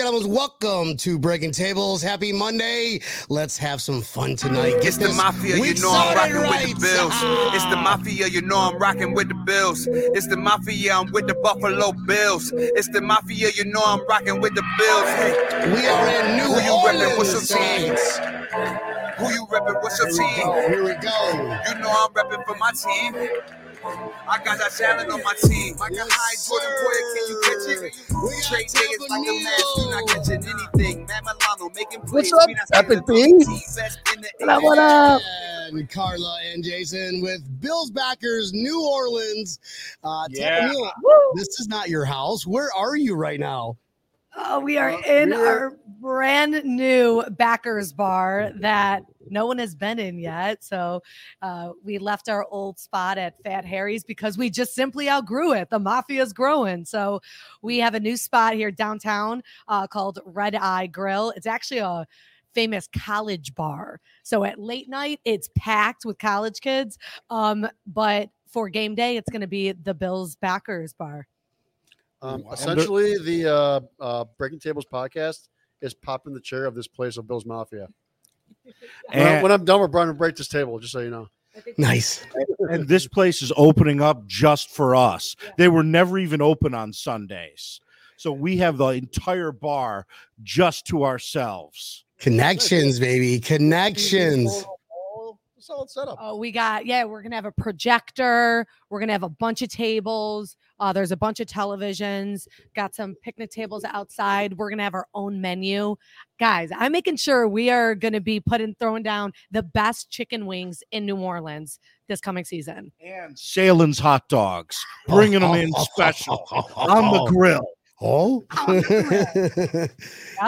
Gentlemen, welcome to Breaking Tables. Happy Monday. Let's have some fun tonight. Get It's the mafia, you know I'm rocking right. with the Bills. It's the mafia, you know I'm rocking with the Bills. It's the mafia, I'm with the Buffalo Bills. It's the mafia, you know I'm rocking with the Bills. Hey, We are in New Who you reppin'? What's your team? who you reppin'? What's your team? Here we go. You know I'm reppin' for my team. I got that talent on my team. I got high Jordan Boy, can you catch it? We got Trade niggas like a man, you not catching anything. Matt Milano making plays. What's up, We not scared Epic of those Beans? teams that's in the What up, what up? And Carla and Jason with Bills backers, New Orleans. Uh, Yeah. Tampa, this is not your house. Where are you right now? Oh, we are Uh, in we're- our brand new backers bar that no one has been in yet. So uh, we left our old spot at Fat Harry's because we just simply outgrew it. The mafia's growing. So we have a new spot here downtown uh, called Red Eye Grill. It's actually a famous college bar. So at late night, it's packed with college kids. Um, but for game day, it's going to be the Bills backers bar. Um, Wow. essentially, the uh, uh, Breaking Tables podcast is popping the chair of this place of Bill's Mafia. When, I, And, when I'm done, we're going to break this table, just so you know. Nice. and this place is opening up just for us. They were never even open on Sundays. So we have the entire bar just to ourselves. Connections, baby. Connections. Solid setup. Oh, we got yeah. We're gonna have a projector. We're gonna have a bunch of tables. Uh, there's a bunch of televisions. Got some picnic tables outside. We're gonna have our own menu, guys. I'm making sure we are gonna be putting throwing down the best chicken wings in New Orleans this coming season. And Sahlen's hot dogs, bringing them in special on the grill. Oh,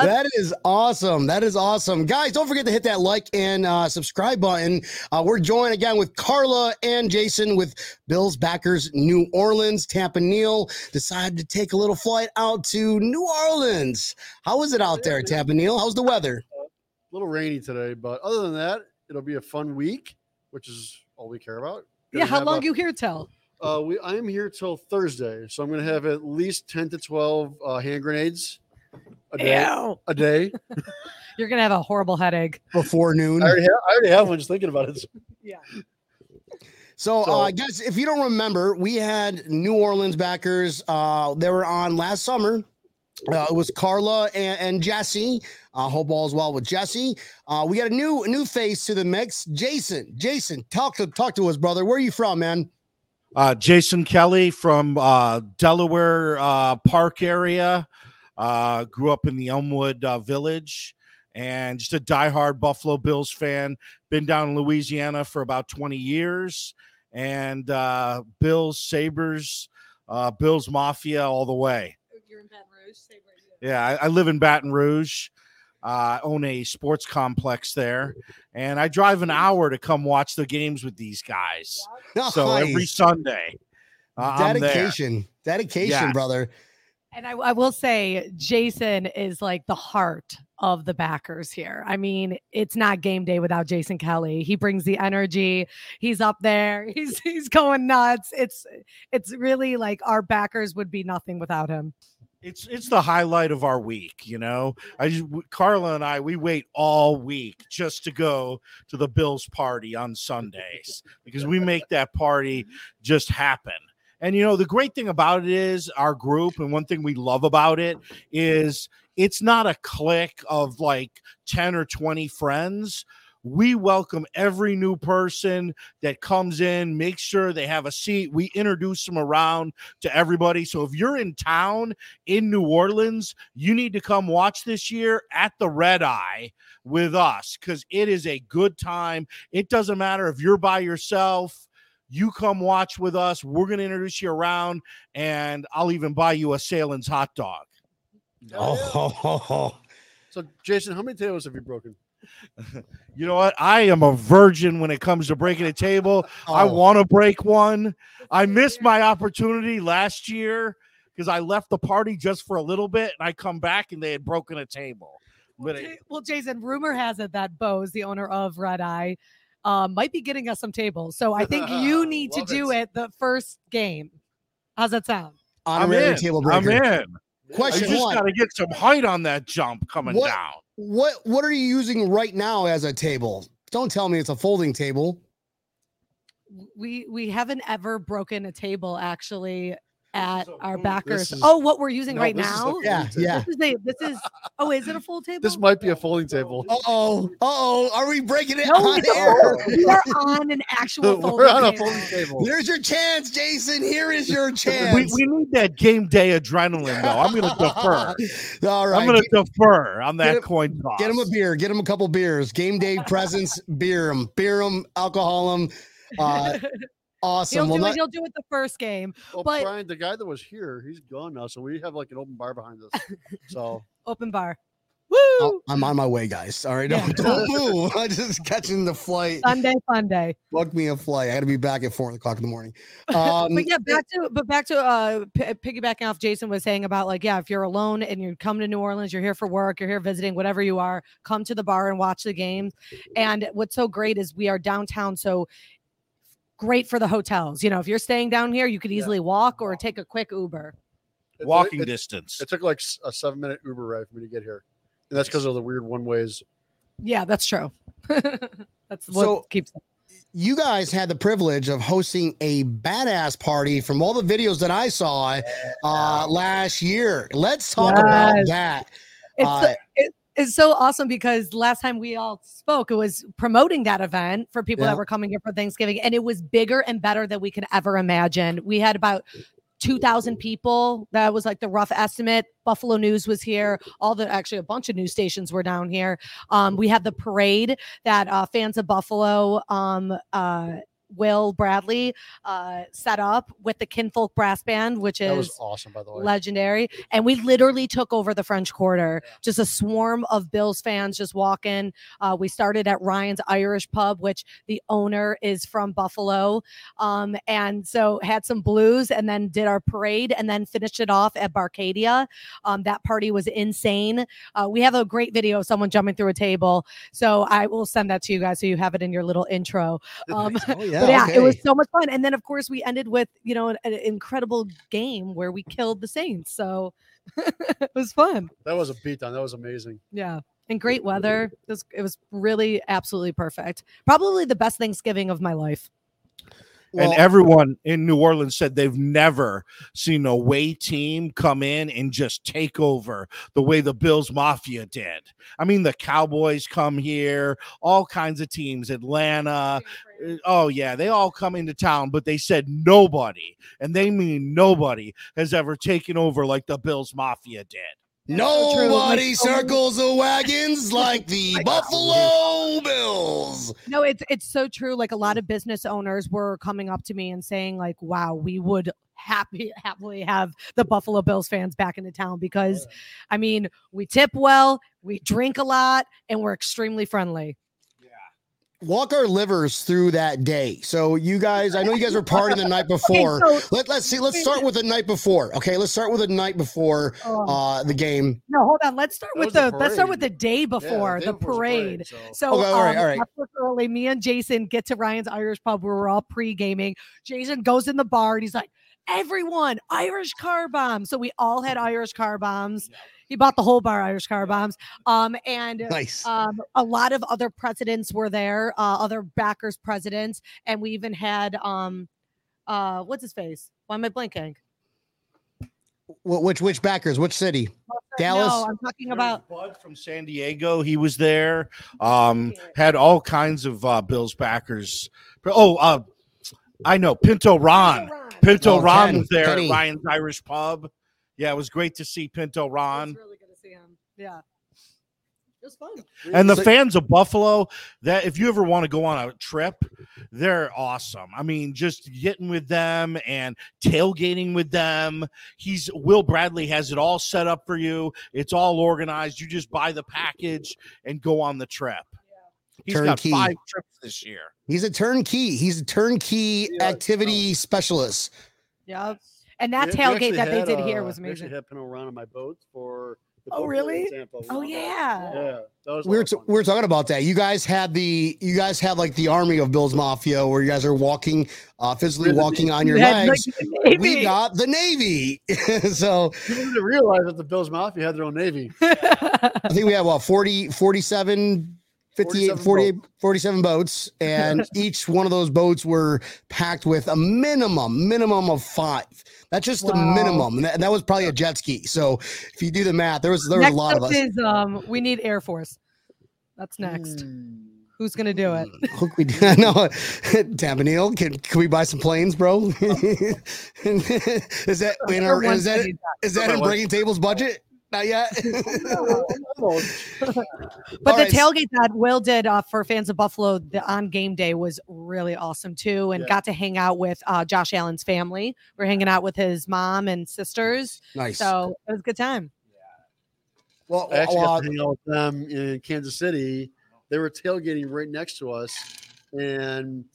that is awesome. That is awesome. Guys, don't forget to hit that like and uh, subscribe button. Uh, we're joined again with Carla and Jason with Bills backers New Orleans. Tampa Neil decided to take a little flight out to New Orleans. How is it out there, Tampa Neil? How's the weather? A little rainy today, but other than that, it'll be a fun week, which is all we care about. Yeah, Gonna how long a- you here till? Uh, we I am here till Thursday, so I'm going to have at least ten to twelve uh, hand grenades a day. Ew. A day. You're gonna have a horrible headache. Before noon. I already have. I already have one. Just thinking about it. Yeah. So, So- uh, guys, if you don't remember, we had New Orleans backers. Uh, they were on last summer. Uh, it was Carla and, and Jesse. I uh, hope all is well with Jesse. Uh, we got a new new face to the mix. Jason, Jason, talk to talk to us, brother. Where are you from, man? Uh, Jason Kelly from uh, Delaware uh, Park area. Uh, grew up in the Elmwood uh, Village and just a diehard Buffalo Bills fan. Been down in Louisiana for about 20 years and uh, Bills, Sabres, uh, Bills Mafia all the way. You're in Baton Rouge. Yeah, I, I live in Baton Rouge. Uh, I own a sports complex there, and I drive an hour to come watch the games with these guys. So every Sunday, uh, dedication, dedication, Yes. brother. And I, I will say, Jason is like the heart of the backers here. I mean, it's not game day without Jason Kelly. He brings the energy. He's up there. He's he's going nuts. It's it's really like our backers would be nothing without him. It's it's the highlight of our week, you know. I Carla and I we wait all week just to go to the Bills party on Sundays because we make that party just happen. And you know the great thing about it is our group, and one thing we love about it is it's not a clique of like ten or twenty friends. We welcome every new person that comes in, make sure they have a seat. We introduce them around to everybody. So if you're in town in New Orleans, you need to come watch this year at the Red Eye with us because it is a good time. It doesn't matter if you're by yourself. You come watch with us. We're going to introduce you around, and I'll even buy you a Sahlen's hot dog. Oh, So, Jason, how many tables have you broken? You know what? I am a virgin when it comes to breaking a table. I Oh. want to break one. I missed my opportunity last year because I left the party just for a little bit, and I come back and they had broken a table. But it- well, Jason, rumor has it that Bose, the owner of Red Eye, um, might be getting us some tables. So I think you need to do it. it the first game. How's that sound? I'm honorary in. table I'm breaker. In. You just one. got to get some height on that jump coming What- down. What what are you using right now as a table? Don't tell me it's a folding table. we we haven't ever broken a table actually at So, our backers. is- oh, what we're using No, right this is now? Yeah, yeah. This is a this is oh, is it a full table? This might be a folding table. Uh oh. Uh oh. Are we breaking it no, on it's air? we are on an actual folding We're on a folding table. There's your chance, Jason. Here is your chance. we need that game day adrenaline, though. I'm going to defer. All right. I'm going to defer on get that him- coin toss. get him a beer. Get him a couple beers. Game day presents. beer him. Beer him. Alcohol him. Uh, awesome. he'll, Well, do not- it, he'll do it the first game. Well, But- Brian, the guy that was here, he's gone now, so we have like an open bar behind us. So Open bar. Woo! Oh, I'm on my way, guys. All right. Yeah. Don't, don't move. I'm just catching the flight. Sunday Sunday. Book me a flight. I got to be back at four o'clock in the morning. Um, but yeah, back to but back to uh p- piggybacking off Jason was saying about like yeah, if you're alone and you come to New Orleans, you're here for work, you're here visiting, whatever you are, come to the bar and watch the games. And what's so great is we are downtown, so great for the hotels. You know, if you're staying down here, you could Yeah. easily walk or take a quick Uber. it- Walking it, distance. it took like a seven minute Uber ride for me to get here, and that's because of the weird one ways. Yeah, that's true. that's what So- keeps you guys had the privilege of hosting a badass party from all the videos that I saw uh, last year. Let's talk about that. it's Uh, it, it's so awesome because last time we all spoke, it was promoting that event for people Yeah. that were coming here for Thanksgiving, and it was bigger and better than we could ever imagine. We had about 2,000 people. That was like the rough estimate. Buffalo News was here. All the actually a bunch of news stations were down here. Um, we had the parade that uh, fans of Buffalo, um, uh, Will Bradley, uh, set up with the Kinfolk Brass Band, which That is was awesome, by the way. legendary. And we literally took over the French Quarter. Just a swarm of Bills fans just walking. Uh, we started at Ryan's Irish Pub, which the owner is from Buffalo, um, and so had some blues, and then did our parade, and then finished it off at Barcadia. Um, that party was insane. Uh, we have a great video of someone jumping through a table, so I will send that to you guys so you have it in your little intro. Um, oh, yeah. But yeah, it was so much fun. And then, of course, we ended with you know an, an incredible game where we killed the Saints. So it was fun. That was a beatdown. That was amazing. Yeah, and great weather. It was, it was really absolutely perfect. Probably the best Thanksgiving of my life. And everyone in New Orleans said they've never seen a way team come in and just take over the way the Bills Mafia did. I mean, the Cowboys come here, all kinds of teams, Atlanta. uh, Oh, yeah, they all come into town, but they said nobody, and they mean nobody, has ever taken over like the Bills Mafia did. So true. Like, Nobody so circles the wagons like the Like- Buffalo Bills. No, it's it's so true. Like a lot of business owners were coming up to me and saying, like, "Wow, we would happy happily have the Buffalo Bills fans back into town because, I mean, we tip well, we drink a lot, and we're extremely friendly." Walk our livers through that day. So you guys, I know you guys were partying the night before. Okay, so, Let, let's see. Let's start with the night before. Okay, let's start with the night before um, uh, the game. no, hold on. Let's start That with the the let's start with the parade. day Yeah, before day the before was parade. so- So Okay, all right, um, all right. after early, me and Jason get to Ryan's Irish pub where we're all pre-gaming. Jason goes in the bar and he's like, "Everyone, Irish car bombs!" So we all had Irish car bombs. He bought the whole bar Irish car bombs. Um, and Nice. um, a lot of other presidents were there, uh, other backers presidents, and we even had um, uh, what's his face? Why am I blanking? Which which backers? Which city? Dallas? No, I'm talking about. Bud from San Diego. He was there. Um, had all kinds of uh, Bills backers. Oh, uh, I know Pinto Ron. Pinto Oh, Ron was there Kenny. at Ryan's Irish Pub. Yeah, it was great to see Pinto Ron. It's really good to see him. Yeah. It was fun. And the fans of Buffalo, that if you ever want to go on a trip, they're awesome. I mean, just getting with them and tailgating with them. He's Will Bradley has it all set up for you. It's all organized. You just buy the package and go on the trip. He's Turnkey. got five trips this year. He's a turnkey. He's a turnkey Yeah, activity specialist. Yep. And that We- we tailgate actually that they had, did here uh, was we actually amazing. had Pinto Ron on my boat for The Oh, really? Tampa Oh one. yeah. Yeah, that was we lot were t- we were talking about that. You guys had the you guys had like the army of Bills Mafia where you guys are walking, uh, physically the walking on your had, like, legs. we Navy. got the Navy. so you didn't realize that the Bills Mafia had their own navy. I think we have what 40, 47, 58, 47 48, 47 boats, and each one of those boats were packed with a minimum, minimum of five. That's just the minimum. And that, and that was probably a jet ski. So if you do the math, there was there was next a lot of up us. is um, we need Air Force. That's next. Hmm. Who's gonna do it? Hook we no Tampa Neil, can can we buy some planes, bro? is that in our, is that needs that in breaking tables budget? Not yet. Almost. But All the right. tailgate that Will did uh, for fans of Buffalo the on game day was really awesome too, and Yeah. got to hang out with uh, Josh Allen's family. We're hanging out with his mom and sisters, nice. so it was a good time. Yeah. well, I actually uh, got to hang out with them in Kansas City. They were tailgating right next to us, and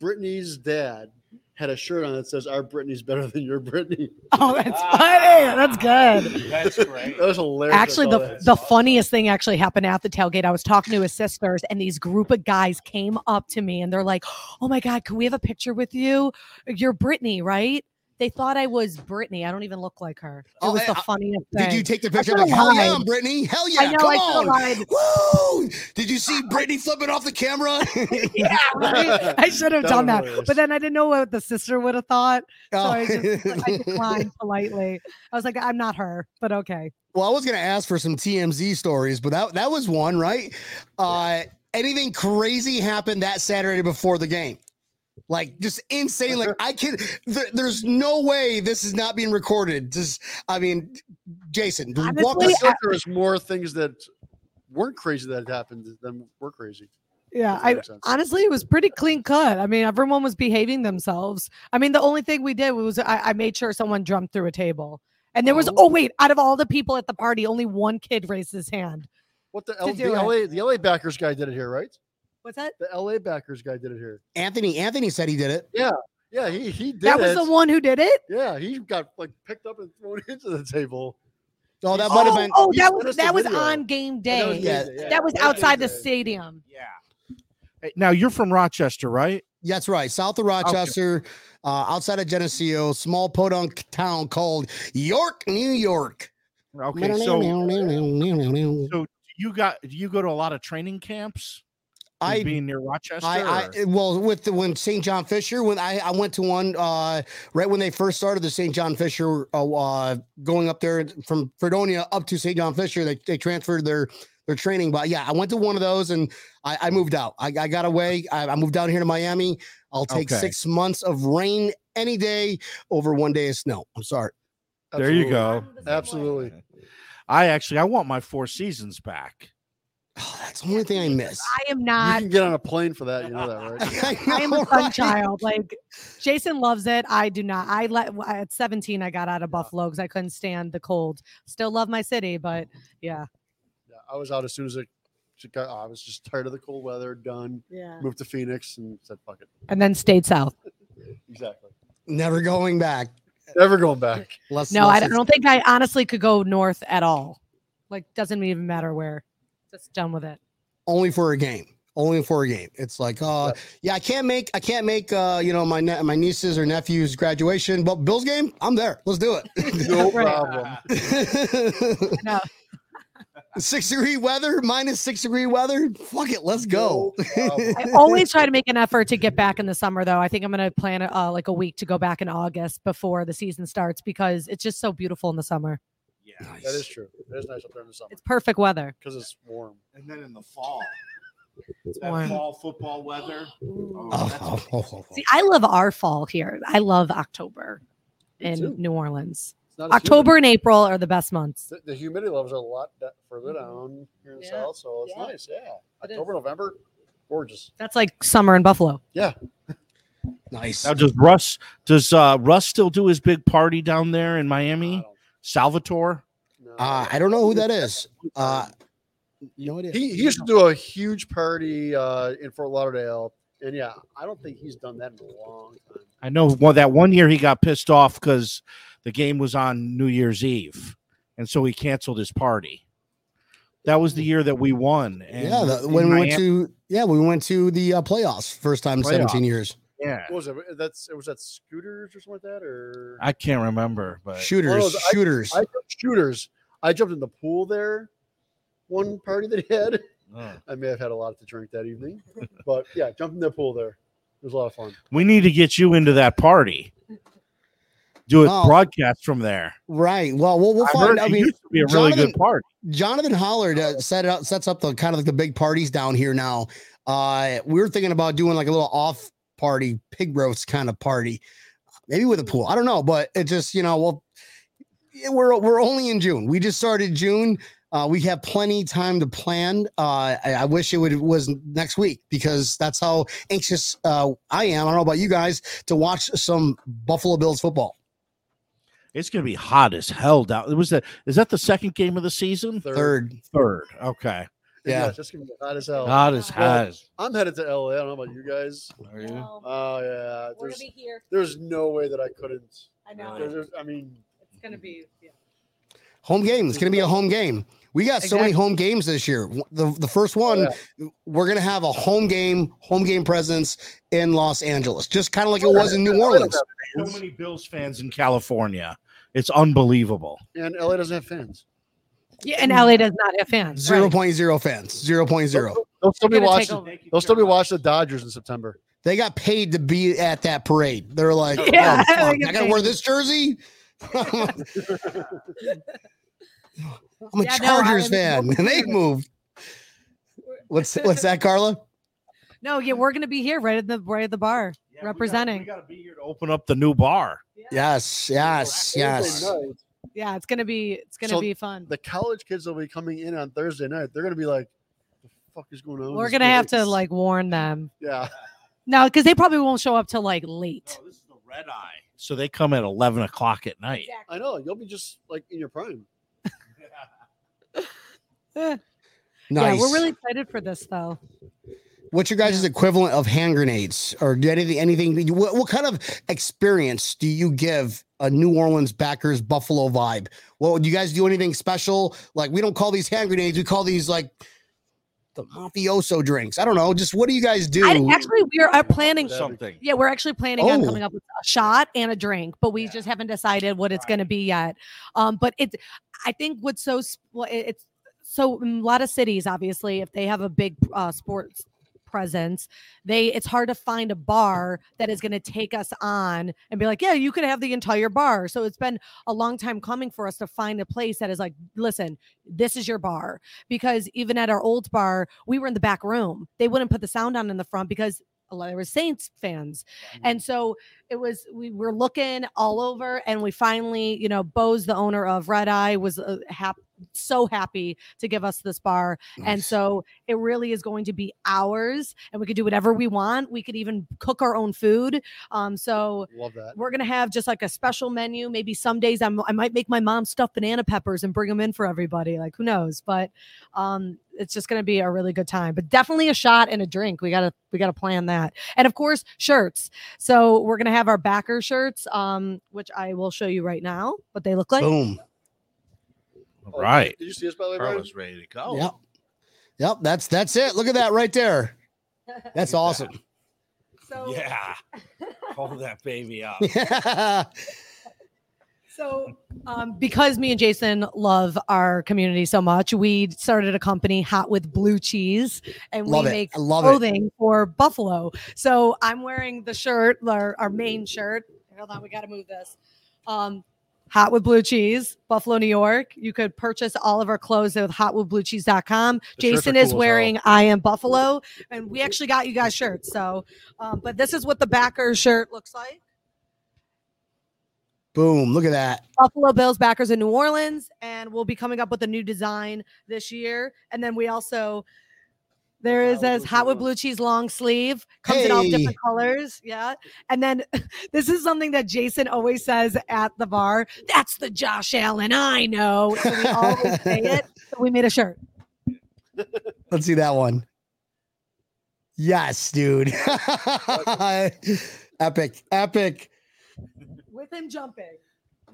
Brittany's dad had a shirt on that says "Our Brittany's better than your Brittany." Oh, that's ah, funny. That's good. That's great. That was hilarious. Actually, saw the that. the funniest thing actually happened at the tailgate. I was talking to his sisters, and these group of guys came up to me, and they're like, "Oh my god, can we have a picture with you? You're Brittany, right?" They thought I was Brittany. I don't even look like her. It Oh, was I- the I- funniest thing. did you take the picture? should've Like, hell yeah. I'm Brittany. Hell yeah, I know come I on. lied. Woo! Did you see Brittany flipping off the camera? Yeah, right? I should have That done that, hilarious. but then I didn't know what the sister would have thought, so Oh. I just I declined politely. I was like, "I'm not her," but okay. well, I was gonna ask for some TMZ stories, but that that was one, right? Uh anything crazy happened that Saturday before the game? Like just insane. Like I can there, there's no way this is not being recorded. Just I mean, Jason, walk us I thought there was more things that weren't crazy that happened than were crazy. Yeah, I sense. honestly it was pretty clean cut. I mean, everyone was behaving themselves. I mean, the only thing we did was I, I made sure someone jumped through a table. And there was Oh. oh wait, out of all the people at the party, only one kid raised his hand. What the, L, do the it. LA the LA backers guy did it here, right? What's that? The LA backers guy did it here. Anthony. Anthony said he did it. Yeah, Yeah, he he did That was it. the one who did it? Yeah, he got like picked up and thrown into the table. Oh, that Oh, might have Oh, been oh, that was that was video. on game day. that was Yeah. Yeah. That was That outside the stadium. Yeah. Hey, Now you're from Rochester, right? That's right. South of Rochester, uh, outside of Geneseo, small podunk town called York, New York. Okay. So, so you got do you go to a lot of training camps? I being near Rochester. I, I well with the when St. John Fisher when I, I went to one uh right when they first started the St. John Fisher uh, uh going up there from Fredonia up to St. John Fisher they, they transferred their their training but yeah I went to one of those and I, I moved out I, I got away I, I moved down here to Miami I'll take Okay. six months of rain any day over one day of snow I'm sorry there you go. Absolutely. I actually I want my Four Seasons back. Oh, that's the only thing I miss I am not. You can get on a plane for that. You know that, right? I am a fun right? child. Like Jason loves it. I do not. I let at 17 I got out of Buffalo because I couldn't stand the cold. Still love my city, but yeah. Yeah, I was out as soon as it. it got, I was just tired of the cold weather. Done. Yeah. Moved to Phoenix and said, "Fuck it." And then stayed south. Exactly. never going back Never going back. Less, No, I don't- I don't think I honestly could go north at all. Like doesn't even matter where. Just done with it. only for a game only for a game it's like uh yeah i can't make i can't make uh you know my ne- my nieces or nephews graduation but bill's game i'm there let's do it. No problem. No. six degree weather minus six degree weather fuck it let's go I always try to make an effort to get back in the summer though. I think I'm going to plan uh, like a week to go back in August before the season starts because it's just so beautiful in the summer. Yeah. that is true. It is nice up there in the summer It's perfect weather. because it's warm. And then in the fall, It's that warm. fall football weather. Oh, Oh, that's See, I love our fall here. I love October Me in too. New Orleans. It's not as October and April are the best months. The, the humidity levels are a lot da- further down here in the Yeah. south, so it's Yeah. nice. Yeah, It is. October, November, gorgeous. That's like summer in Buffalo. Yeah. Nice Now does Russ does uh Russ still do his big party down there in I Miami? don't- Salvatore? no. uh i don't know who that is uh no idea he, he used to do a huge party uh, in Fort Lauderdale, and yeah, I don't think he's done that in a long time. I know one that one year he got pissed off because the game was on New Year's Eve. and so he canceled his party. That was the year that we won. And yeah, the, when we went to yeah, we went to the uh, playoffs first time in Playoffs. 17 years. Yeah, What was it? That's it was that scooters or something like that, or I can't remember, but Shooters, One of those- I- shooters. I jumped shooters. I jumped in the pool there. One party that he had. uh, I may have had a lot to drink that evening, but yeah, jumped in the pool there. It was a lot of fun. we need to get you into that party. Do a Well, broadcast from there. right. Well, we'll, we'll find. heard I it mean, used to be a really Jonathan- good party. Jonathan Hollard uh, set it up, sets up the kind of like the big parties down here now. Uh, we were thinking about doing like a little off party pig roast kind of party, maybe with a pool. I don't know, but it just you know, well, we're we're only in June. We just started June. Uh, we have plenty time to plan. Uh, I, I wish it would was next week because that's how anxious uh, I am. I don't know about you guys to watch some Buffalo Bills football. It's going to be hot as hell down. Was that is that the second game of the season? Third, Third. Okay. Yeah. it's just gonna be hot as hell. Hot as Well, hot. I'm headed to LA. I don't know about you guys. Are you? No, Oh yeah, we're there's gonna be here. there's no way that I couldn't. I know. There's, there's- I mean, It's gonna be. Yeah. home game. It's going to be a home game. We got so many Exactly. home games this year. The the first oh, one, we're going to have a home game, home game presence in Los Angeles, just kind of like it oh, was in New Orleans. So many Bills fans in California. It's unbelievable. and LA doesn't have fans. Yeah, and LA does not have fans. Zero right. point zero fans. Zero point zero. They'll still be They're gonna watching. They'll still be watching the Dodgers in September. They got paid to be at that parade. They're like, Yeah, oh, they I got to wear this jersey. I'm a Yeah, Chargers I- fan, and they moved. What's what's that, Carla? No, yeah, we're gonna be here right at the right at the bar. Representing. We got to be here to open up the new bar. Yes, yes, yes. Thursday night, Yeah, it's gonna be it's gonna So be fun. the college kids will be coming in on Thursday night. They're gonna be like, "The fuck is going on?" We're gonna have to like warn them. Yeah. No, because they probably won't show up till like late. Oh, this is the red eye. So they come at eleven o'clock at night. I know. You'll be just like in your prime. Nice. Yeah, we're really excited for this though. What's your guys' equivalent of hand grenades or anything? Anything? What, what kind of experience do you give a New Orleans backers Buffalo vibe? Well, do you guys do anything special? Like we don't call these hand grenades; we call these like the mafioso drinks. I don't know. Just what do you guys do? I, actually, we are planning. something. Yeah, we're actually planning on Oh. coming up with a shot and a drink, but we just haven't decided what it's going to be yet. Um, but it's, I think what's so well, it's so in a lot of cities, obviously, if they have a big uh, sports presence, they it's hard to find a bar that is going to take us on and be like, yeah, you could have the entire bar. So it's been a long time coming for us to find a place that is like, listen, this is your bar. Because even at our old bar, we were in the back room. They wouldn't put the sound on in the front because a lot there was Saints fans. And so it was we were looking all over and we finally, you know, Bose, the owner of Red Eye, was uh, hap- so happy to give us this bar. And so it really is going to be ours and we could do whatever we want. We could even cook our own food. Um, so we're gonna have just like a special menu. Maybe some days I'm, I might make my mom stuffed banana peppers and bring them in for everybody. Like who knows? But um, it's just gonna be a really good time. But definitely a shot and a drink. We gotta we gotta plan that. And of course shirts. So we're gonna have our backer shirts, um, which I will show you right now. What they look like. Boom. Oh, Right. Did you see us by the way, Brian? Carlos ready to go. Yep. Yep. That's that's it. Look at that right there. That's awesome. So Yeah. Hold that baby up. So, um, because me and Jason love our community so much, we started a company, Hot with Blue Cheese, and Love we it. make I love it. clothing for Buffalo. So I'm wearing the shirt, our, our main shirt. Hold on, we got to move this. Um, Hot with Blue Cheese, Buffalo, New York. You could purchase all of our clothes at hotwithbluecheese.com. The Jason is wearing I am Buffalo, and we actually got you guys shirts. So, um, but this is what the backer shirt looks like. Boom. Look at that. Buffalo Bills backers in New Orleans, and we'll be coming up with a new design this year. And then we also there is Hot with as hot with blue cheese long sleeve, comes in all different colors. Yeah. And then this is something that Jason always says at the bar. That's the Josh Allen I know. So we always say it. So we made a shirt. Let's see that one. Yes, dude. epic. Epic. With him jumping.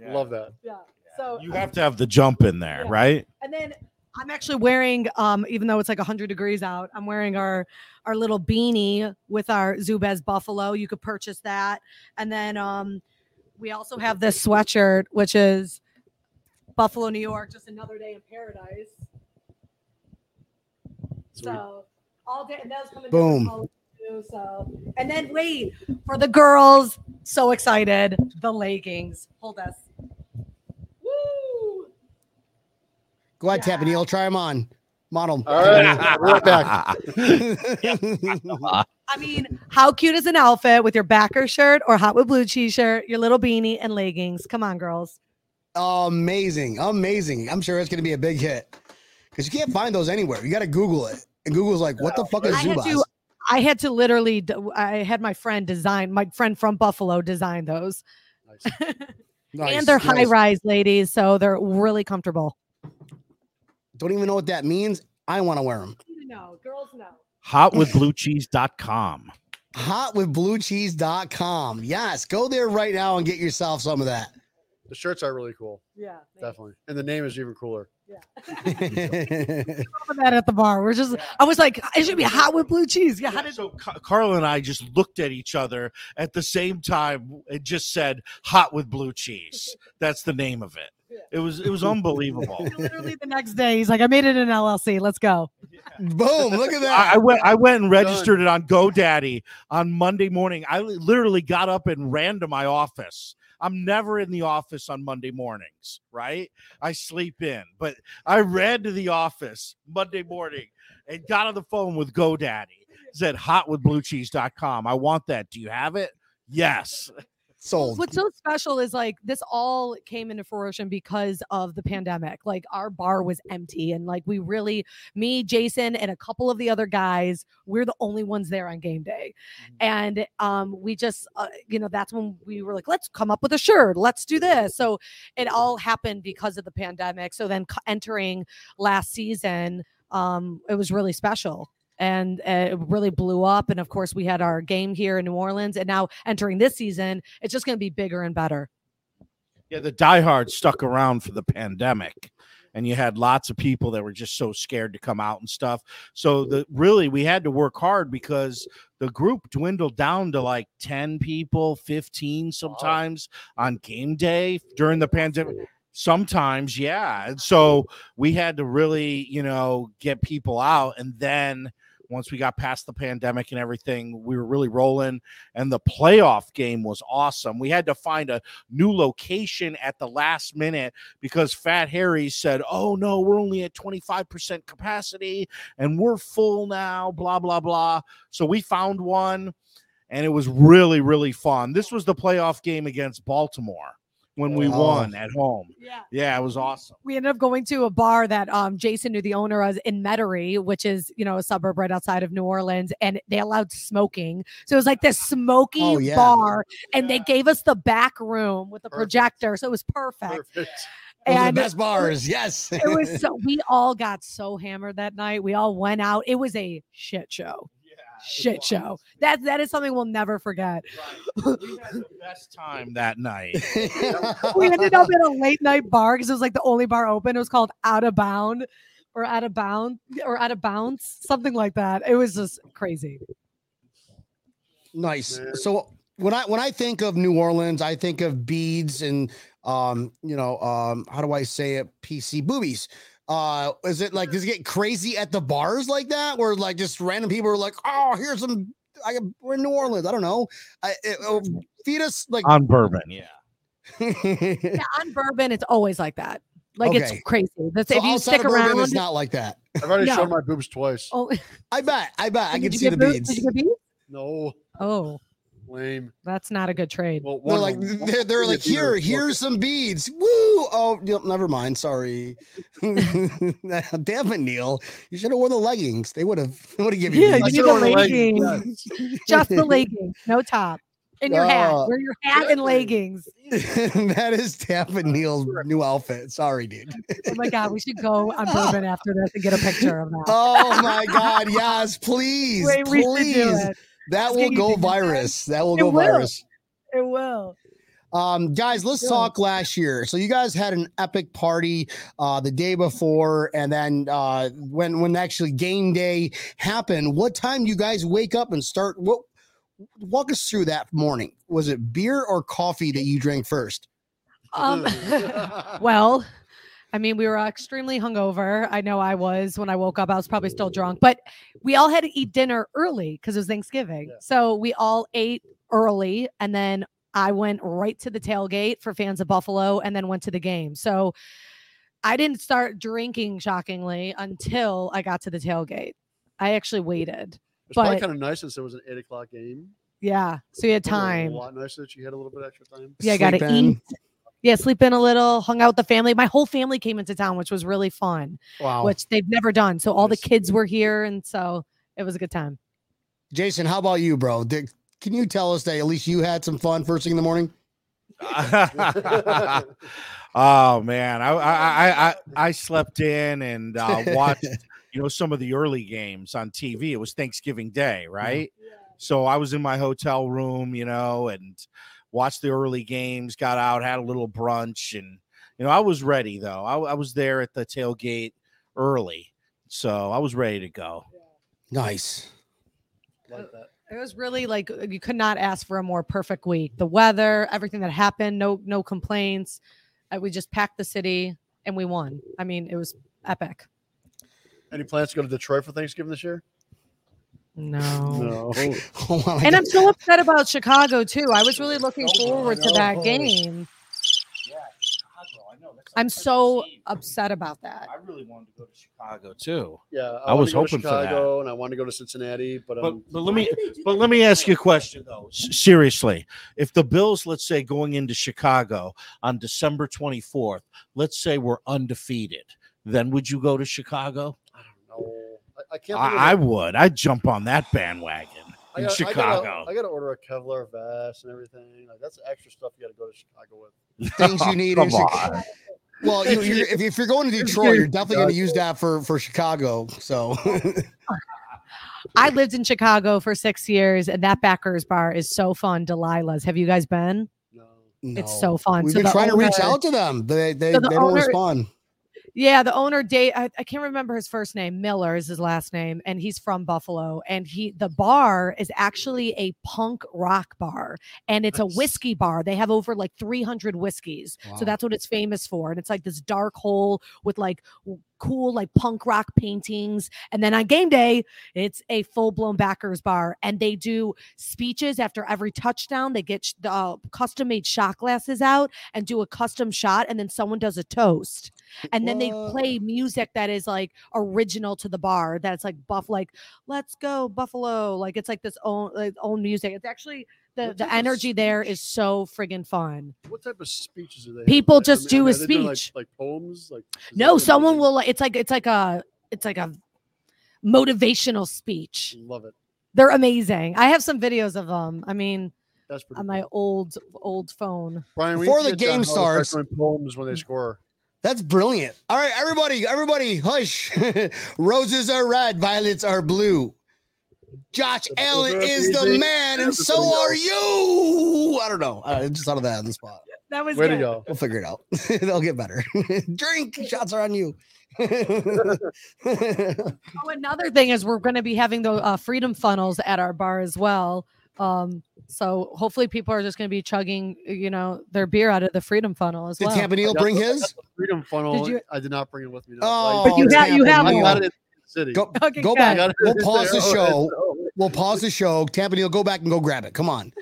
Love that. Yeah. So You have to have the jump in there, Yeah. right? And then I'm actually wearing, um, even though it's like 100 degrees out, I'm wearing our our little beanie with our Zubaz buffalo. You could purchase that, and then um, we also have this sweatshirt, which is Buffalo, New York, just another day in paradise. Sweet. So all day, and those come in Boom. colors too, So and then wait for the girls, so excited, the leggings. Hold us. Woo! Go ahead, Tampa Neil. Try them on. Model. All right, we're right back. I mean, how cute is an outfit with your backer shirt or hot with blue cheese shirt, your little beanie and leggings? Come on, girls. amazing. Amazing. I'm sure it's going to be a big hit because you can't find those anywhere. You got to Google it. And Google's like, what the fuck is I Zubaz? I had to literally I had my friend design my friend from Buffalo design those. Nice. Nice, and they're nice. high rise ladies, so they're really comfortable. Don't even know what that means. I want to wear them. No, girls know. Hotwithbluecheese.com. Hotwithbluecheese.com. Yes, go there right now and get yourself some of that. The shirts are really cool, Yeah. definitely, and the name is even cooler. Yeah. that at the bar. We're just I was like, it should be hot with blue cheese. Yeah, how did so Ca- Carla and I just looked at each other at the same time and just said "hot with blue cheese." That's the name of it. It was it was unbelievable. literally the next day he's like, I made it in LLC. Let's go. Boom! Look at that. I went I went and registered it on GoDaddy on Monday morning. I literally got up and ran to my office. I'm never in the office on Monday mornings, right? I sleep in, but I ran to the office Monday morning and got on the phone with GoDaddy. Said hotwithbluecheese.com. I want that. Do you have it? Yes. Sold. What's so special is like this all came into fruition because of the pandemic. Like our bar was empty, and like we really, me, Jason, and a couple of the other guys, we're the only ones there on game day, and um, we just, uh, you know, that's when we were like, let's come up with a shirt, let's do this. So it all happened because of the pandemic. So then entering last season, um, it was really special and uh, it really blew up. And of course, we had our game here in New Orleans, and now entering this season, it's just going to be bigger and better. Yeah, the diehards stuck around for the pandemic, and you had lots of people that were just so scared to come out and stuff. So the really we had to work hard because the group dwindled down to like 10 people, 15 sometimes on game day during the pandemic. Sometimes, yeah. And so we had to really, you know, get people out. And then once we got past the pandemic and everything, we were really rolling. And the playoff game was awesome. We had to find a new location at the last minute because Fat Harry said, Oh, no, we're only at 25% capacity and we're full now, blah, blah, blah. So we found one and it was really, really fun. This was the playoff game against Baltimore when we Oh. won at home. Yeah. Yeah, it was awesome. We ended up going to a bar that um, Jason knew the owner of in Metairie, which is you know a suburb right outside of New Orleans, and they allowed smoking. So it was like this smoky Oh, yeah. bar, and they gave us the back room with the Perfect. projector, so it was perfect. Perfect. And the best bars. Yes. it was so we all got so hammered that night. We all went out. It was a shit show. Shit show. That that is something we'll never forget. We had the best time that night. We ended up in a late night bar because it was like the only bar open. It was called Out of Bound or Out of Bound or Out of Bounds, something like that. It was just crazy. Nice. So when I when I think of New Orleans, I think of beads and um, you know, um, how do I say it? PC boobies. Uh, is it like does it get crazy at the bars like that, where like just random people are like, oh, here's some. I we're in New Orleans. I don't know. I it, oh, feed us like. on bourbon. Yeah. Yeah, on bourbon, it's always like that. Like Okay. it's crazy. That's So if you stick around. it's not like that. I've already No. shown my boobs twice. oh, I bet. I bet. I can see the boo- beads. Did you get beads? No, Oh, lame. that's not a good trade. Well, They're like they're, they're like here here's some beads. Woo! Oh yep, never mind. Sorry. Damn it Neil. You should have worn the leggings. They would have would have given Yeah, you I you should've the worn leggings, leggings. Just the leggings, no top. In your hat. Uh, Wear your hat and leggings. that is Tampa Neil's new outfit. Sorry dude. Oh my god, we should go on bourbon after this and get a picture of that. oh my god yes please Wait, we should do please. it. That will go to do that. virus that will go will. virus It will. Um, guys, let's talk last year. So you guys had an epic party uh, the day before, and then uh, when when actually game day happened, what time do you guys wake up and start? What walk us through that morning? Was it beer or coffee that you drank first? Um, well, I mean, we were extremely hungover. I know I was when I woke up. I was probably still drunk, but we all had to eat dinner early because it was Thanksgiving. Yeah. So we all ate early, and then I went right to the tailgate for fans of Buffalo, and then went to the game. So I didn't start drinking, shockingly, until I got to the tailgate. I actually waited. It's probably But- kind of nice since it was an eight o'clock game. Yeah, so you had time. A lot nicer that you had a little bit extra time. Yeah, I got to eat. Yeah, sleep in a little, hung out with the family. My whole family came into town, which was really fun, Wow. which they've never done. So all the kids were here, and so it was a good time. Jason, how about you, bro? Did, can you tell us that at least you had some fun first thing in the morning? oh man, I, I I I I slept in and uh, watched you know some of the early games on TV. It was Thanksgiving Day, right? So I was in my hotel room, you know, and watched the early games. Got out, had a little brunch, and you know I was ready though. I, I was there at the tailgate early, so I was ready to go. Nice. like that. It was really like uh, you could not ask for a more perfect week. The weather, everything that happened, no no complaints. Uh, we just packed the city and we won. I mean, it was epic. Any plans to go to Detroit for Thanksgiving this year? No. No. Oh, my And I'm so upset about Chicago too. I was really looking forward to that game. Yeah, Chicago. I'm so upset about that. I really wanted to go to Chicago too. Yeah, I wanted was to go to hoping for that. Chicago, and I wanted to go to Cincinnati, but, But um, but let me but let me ask you a question though. S- Seriously, if the Bills, let's say, going into Chicago on December twenty fourth, let's say we're undefeated, then would you go to Chicago? I don't know. I, I can't. think of I, I a- would. I'd jump on that bandwagon I in gotta- Chicago. I got to order a Kevlar vest and everything. Like that's extra stuff you got to go to Chicago with. Things you need in Come Chicago. on. Well, you, you're, if, if you're going to Detroit, you're definitely going to use that for for Chicago. So I lived in Chicago for six years, and that Backers bar is so fun. Delilah's. Have you guys been? No. It's so fun. We've So been the trying to reach out to them. They they, So the they don't owner- respond. Yeah, the owner Dave. I, I can't remember his first name. Miller is his last name, and he's from Buffalo. And he the bar is actually a punk rock bar, and it's a whiskey bar. They have over like 300 whiskeys, Wow. so that's what it's famous for. And it's like this dark hole with like cool like punk rock paintings. And then on game day, it's a full blown backers bar, and they do speeches after every touchdown. They get the uh, custom made shot glasses out and do a custom shot, and then someone does a toast and then they play music that is like original to the bar that's like buff like let's go buffalo like it's like this own like, own music it's actually the What the energy there is so friggin' fun What type of speeches are they? have? People Like, just do a are they doing, like- speech. like, poems. Like no someone will like it's like it's like a it's like a motivational speech love it. they're amazing i have some videos of them i mean That's on my cool. old old phone Brian, we Before the game Hall starts- poems when they score. That's brilliant. All right, everybody, everybody, hush. Roses are red, violets are blue. Josh The Allen is the amazing. man, and so are you. I don't know. I just thought of that on the spot. that was Way to good. go. We'll figure it out. They'll get better. Drink. Shots are on you. Oh, another thing is we're going to be having the uh, freedom funnels at our bar as well. Um, so hopefully people are just going to be chugging, you know, their beer out of the freedom funnel as Did well. Tampa Neil bring his? Freedom funnel. Did you- I did not bring it with me. No, Oh, But you it's have- you have happening. I got it in the city. Go, Okay, go back. got it We'll pause the show. We'll pause the show. Tampa Neil, go back and go grab it. Come on.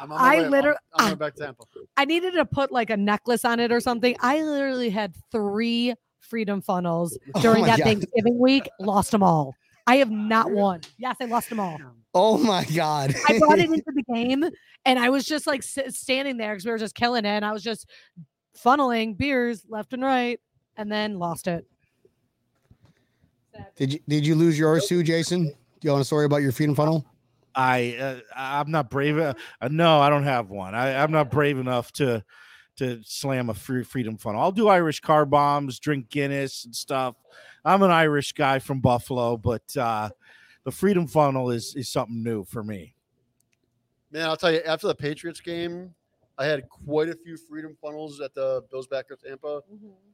I'm on my I way- I'm- literally- I'm going back to Tampa. I needed to put like a necklace on it or something. I literally had three freedom funnels Oh during my that God. Thanksgiving week. Lost them all. I have not won. Yes, I lost them all. Oh my God. I brought it into the game and I was just like standing there because we were just killing it. And I was just funneling beers left and right and then lost it. Did you did you lose yours too, Jason? Do you want a story about your freedom funnel? I uh, I'm not brave. Uh, no, I don't have one. I, I'm not brave enough to to slam a free freedom funnel. I'll do Irish car bombs, drink Guinness and stuff. I'm an Irish guy from Buffalo, but uh, the freedom funnel is is something new for me. Man, I'll tell you, after the Patriots game, I had quite a few freedom funnels at the Bills Backer Tampa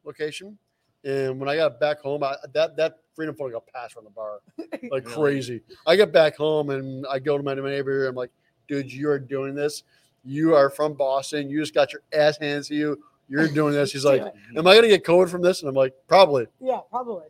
location. And when I got back home, I, that that freedom funnel got passed from the bar like crazy. I get back home and I go to my neighbor. I'm like, dude, you are doing this. You are from Boston. You just got your ass handed to you. You're doing this. He's like, am I gonna get COVID from this? And I'm like, probably. Yeah, probably.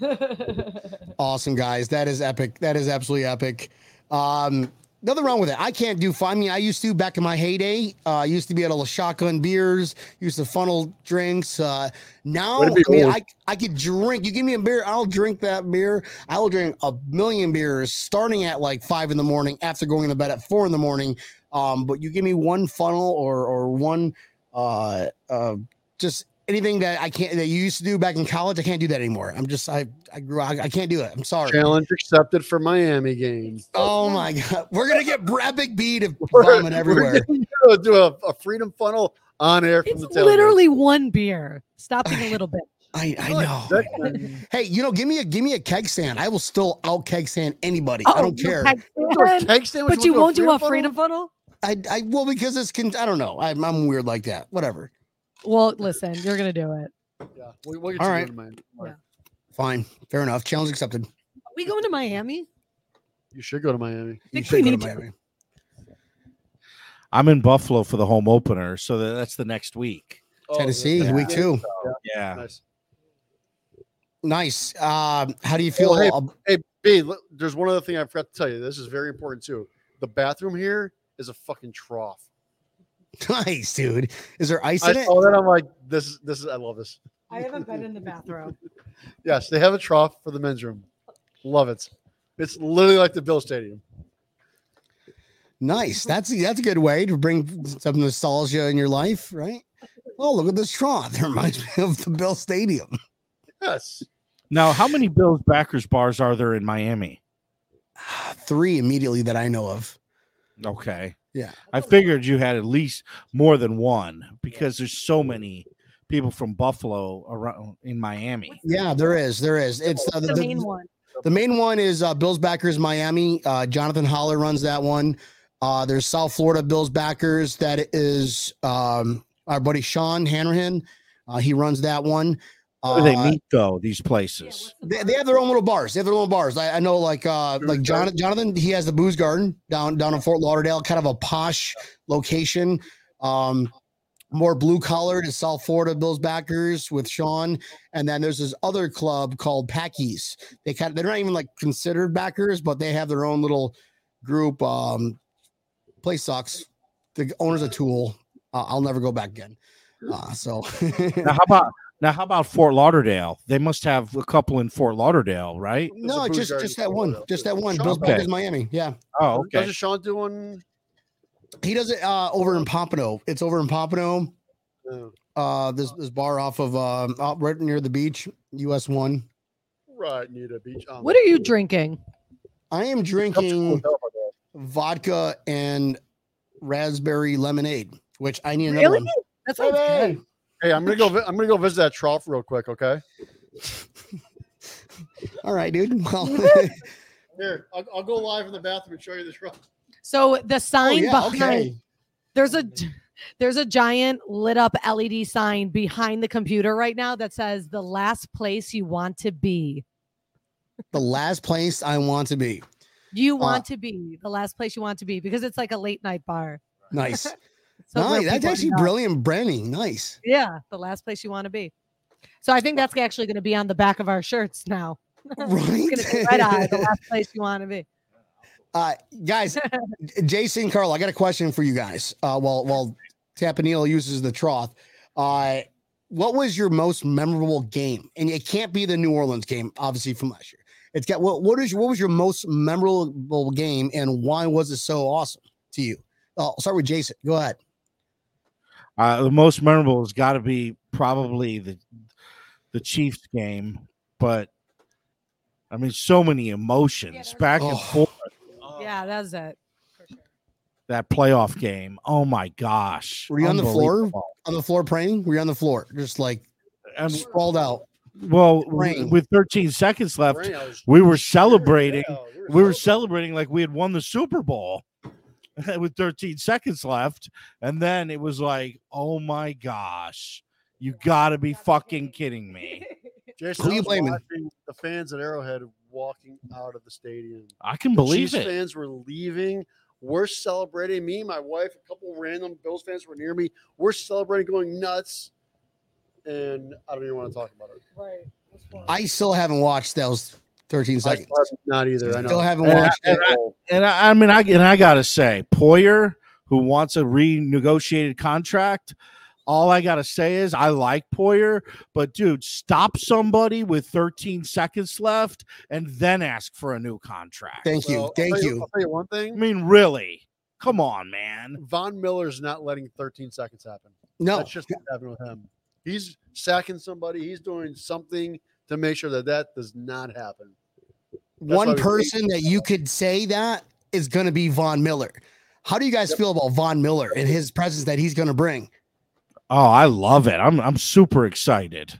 Awesome, guys. That is epic. That is absolutely epic. Um, nothing wrong with it. I can't do. I mean, I used to back in my heyday. Uh, I used to be able to shotgun beers. Used to funnel drinks. Uh, now, I mean, old. I I could drink. You give me a beer, I'll drink that beer. I will drink a million beers starting at like five in the morning after going to bed at four in the morning. Um, but you give me one funnel or or one uh uh just anything that I can't that you used to do back in college. I can't do that anymore. I'm just I I grew I, I can't do it. I'm sorry. Challenge accepted for Miami game. Oh my god, we're gonna get Brad Big B to We're- vomit everywhere. We're do a, a freedom funnel on air from It's the tailgate. literally one beer. Stop being a little bit. I I know. Hey, you know, give me a give me a keg stand. I will still out keg stand anybody. I don't care. keg We'll do a stand, keg stand, But we'll you won't do a funnel? freedom funnel? I I well because it's con- I don't know. I'm I'm weird like that. Whatever. Well, listen, you're gonna do it. Yeah, we'll, we'll get All you right. going, man. Yeah. Fine. Fair enough. Challenge accepted. Are we going to Miami? You should go to Miami. You think should we go to need to- Miami. I'm in Buffalo for the home opener, so that- that's the next week. Oh, Tennessee, yeah. week two. Yeah. Nice. Nice. Um, how do you feel? Well, hey, Hey, B, look, there's one other thing I forgot to tell you. This is very important too. The bathroom here is a fucking trough. nice, dude. Is there ice I in it? Oh, then I'm like, this is this is. I love this. I haven't been in the bathroom. Yes, they have a trough for the men's room. Love it. It's literally like the Bill Stadium. Nice. That's that's a good way to bring some nostalgia in your life, right? Oh, look at this trough. It reminds me of the Bill Stadium. Yes. Now, how many Bills backers bars are there in Miami? Three immediately that I know of. Okay. Yeah. I figured you had at least more than one because there's so many people from Buffalo around in Miami. Yeah, there is. There is. It's uh, the main one. The main one is uh, Bills Backers Miami. Uh, Jonathan Holler runs that one. Uh, there's South Florida Bills Backers. That is um, our buddy Sean Hanrahan. Uh, he runs that one. Where do they Uh, meet though? These places. They, they have their own little bars. They have their own bars. I, I know, like uh, like John, Jonathan. He has the Booze Garden down down in Fort Lauderdale, kind of a posh location. Um, more blue collar to South Florida Bills backers with Sean, and then there's this other club called Packies. They kind of they're not even like considered backers, but they have their own little group. Um, place sucks. The owner's a tool. Uh, I'll never go back again. Uh, so Now, how about now? How about Fort Lauderdale? They must have a couple in Fort Lauderdale, right? no, just just that one, just that one. Sean Bills Okay. backers Miami. Yeah. Oh, okay. Doesn't Sean do one? He does it uh, over in Pompano. It's over in Pompano. No. Uh, this this bar off of um, out right near the beach, US one. Right near the beach. Oh, What are you drinking? I am drinking vodka and raspberry lemonade, which I need another Really? one. That sounds good. Hey, I'm gonna go. vi- I'm gonna go visit that trough real quick. Okay. All right, dude. Well, Here, I'll, I'll go live in the bathroom and show you the trough. So the oh, sign yeah, behind okay. there's a there's a giant lit up LED sign behind the computer right now that says the last place you want to be. The last place I want to be. You Uh, want to be the last place you want to be because it's like a late night bar. Nice. So nice. That's actually brilliant branding. Nice. Yeah, the last place you want to be. So I think that's actually going to be on the back of our shirts now. Right. It's going to be red eye, the last place you want to be. Uh, guys, Jason, Carl, I got a question for you guys. Uh, while while Tampa Neil uses the trough, uh, what was your most memorable game? And it can't be the New Orleans game, obviously from last year. It's got what? What is what was your most memorable game, and why was it so awesome to you? Oh, I'll start with Jason. Go ahead. Uh, the most memorable has got to be probably the the Chiefs game, but I mean, so many emotions back and Oh. forth. Yeah, that's it. That playoff game. Oh my gosh! Were you on the floor? On the floor praying? Were you on the floor, just like And, sprawled out? well, w- Praying. with 13 seconds left, Rain, was- we were celebrating. Yeah, We were celebrating like we had won the Super Bowl. with 13 seconds left. And then it was like, oh my gosh, you gotta be fucking kidding me. Jason, Who you blaming? watching the fans at Arrowhead walking out of the stadium. I can The believe Chiefs it. fans were leaving. We're celebrating. Me, my wife, a couple random Bills fans were near me. We're celebrating, going nuts. And I don't even want to talk about it. Right. I still haven't watched those 13 seconds. still not either. I know. Still haven't And I- watched it. and I- And I, I mean, I and I gotta say, Poyer, who wants a renegotiated contract, all I gotta say is I like Poyer, but dude, stop somebody with 13 seconds left and then ask for a new contract. Thank you. Well, I'll Thank tell you. I'll tell you one I thing. mean, really? Come on, man. Von Miller's not letting 13 seconds happen. No, That's just what happened with him. He's sacking somebody. He's doing something to make sure that that does not happen. Why one person that you could say that is going to be Von Miller. How do you guys feel about Von Miller and his presence that he's going to bring? Oh, I love it. I'm I'm super excited.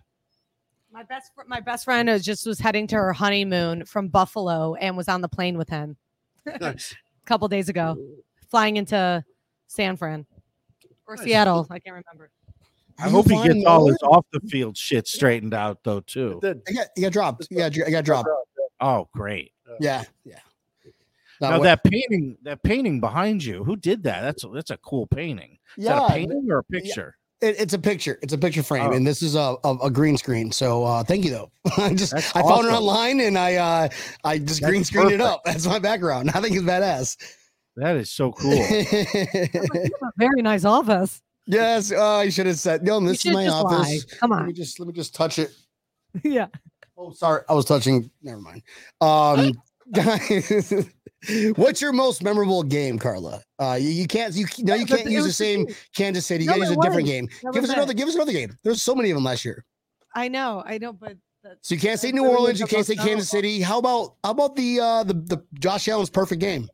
My best my best friend was just was heading to her honeymoon from Buffalo and was on the plane with him Nice. a couple days ago, flying into San Fran or Nice. Seattle. I can't remember. I Are hope he gets Von all his off the field shit straightened out though too. It. I got, you got dropped. Yeah, I got dropped. Oh, great. Yeah, yeah. Now, Now what- that painting, that painting behind you, who did that? That's a, that's a cool painting. Is that yeah, a painting or a picture? it- it's a picture. It's a picture frame, Oh. and this is a, a, a green screen. So uh, thank you though. I just That's I found it online and I uh, I just That's green screened it up. That's my background. I think it's badass. That is so cool. Very nice office. yes, uh, I should have said no. You This is my just lie. office. Come Let me on. just let me just touch it. yeah. Oh, sorry, I was touching. Never mind. Um, guys, what's your most memorable game, Carla? Uh, you, you can't you no you can't use the same Kansas City. You No, got to use a different game. Give was us another. Give us another game. There's so many of them last year. I know. I know. But the, So you can't say New really Orleans. You can't say Kansas. City. How about how about the uh the the Josh Allen's perfect game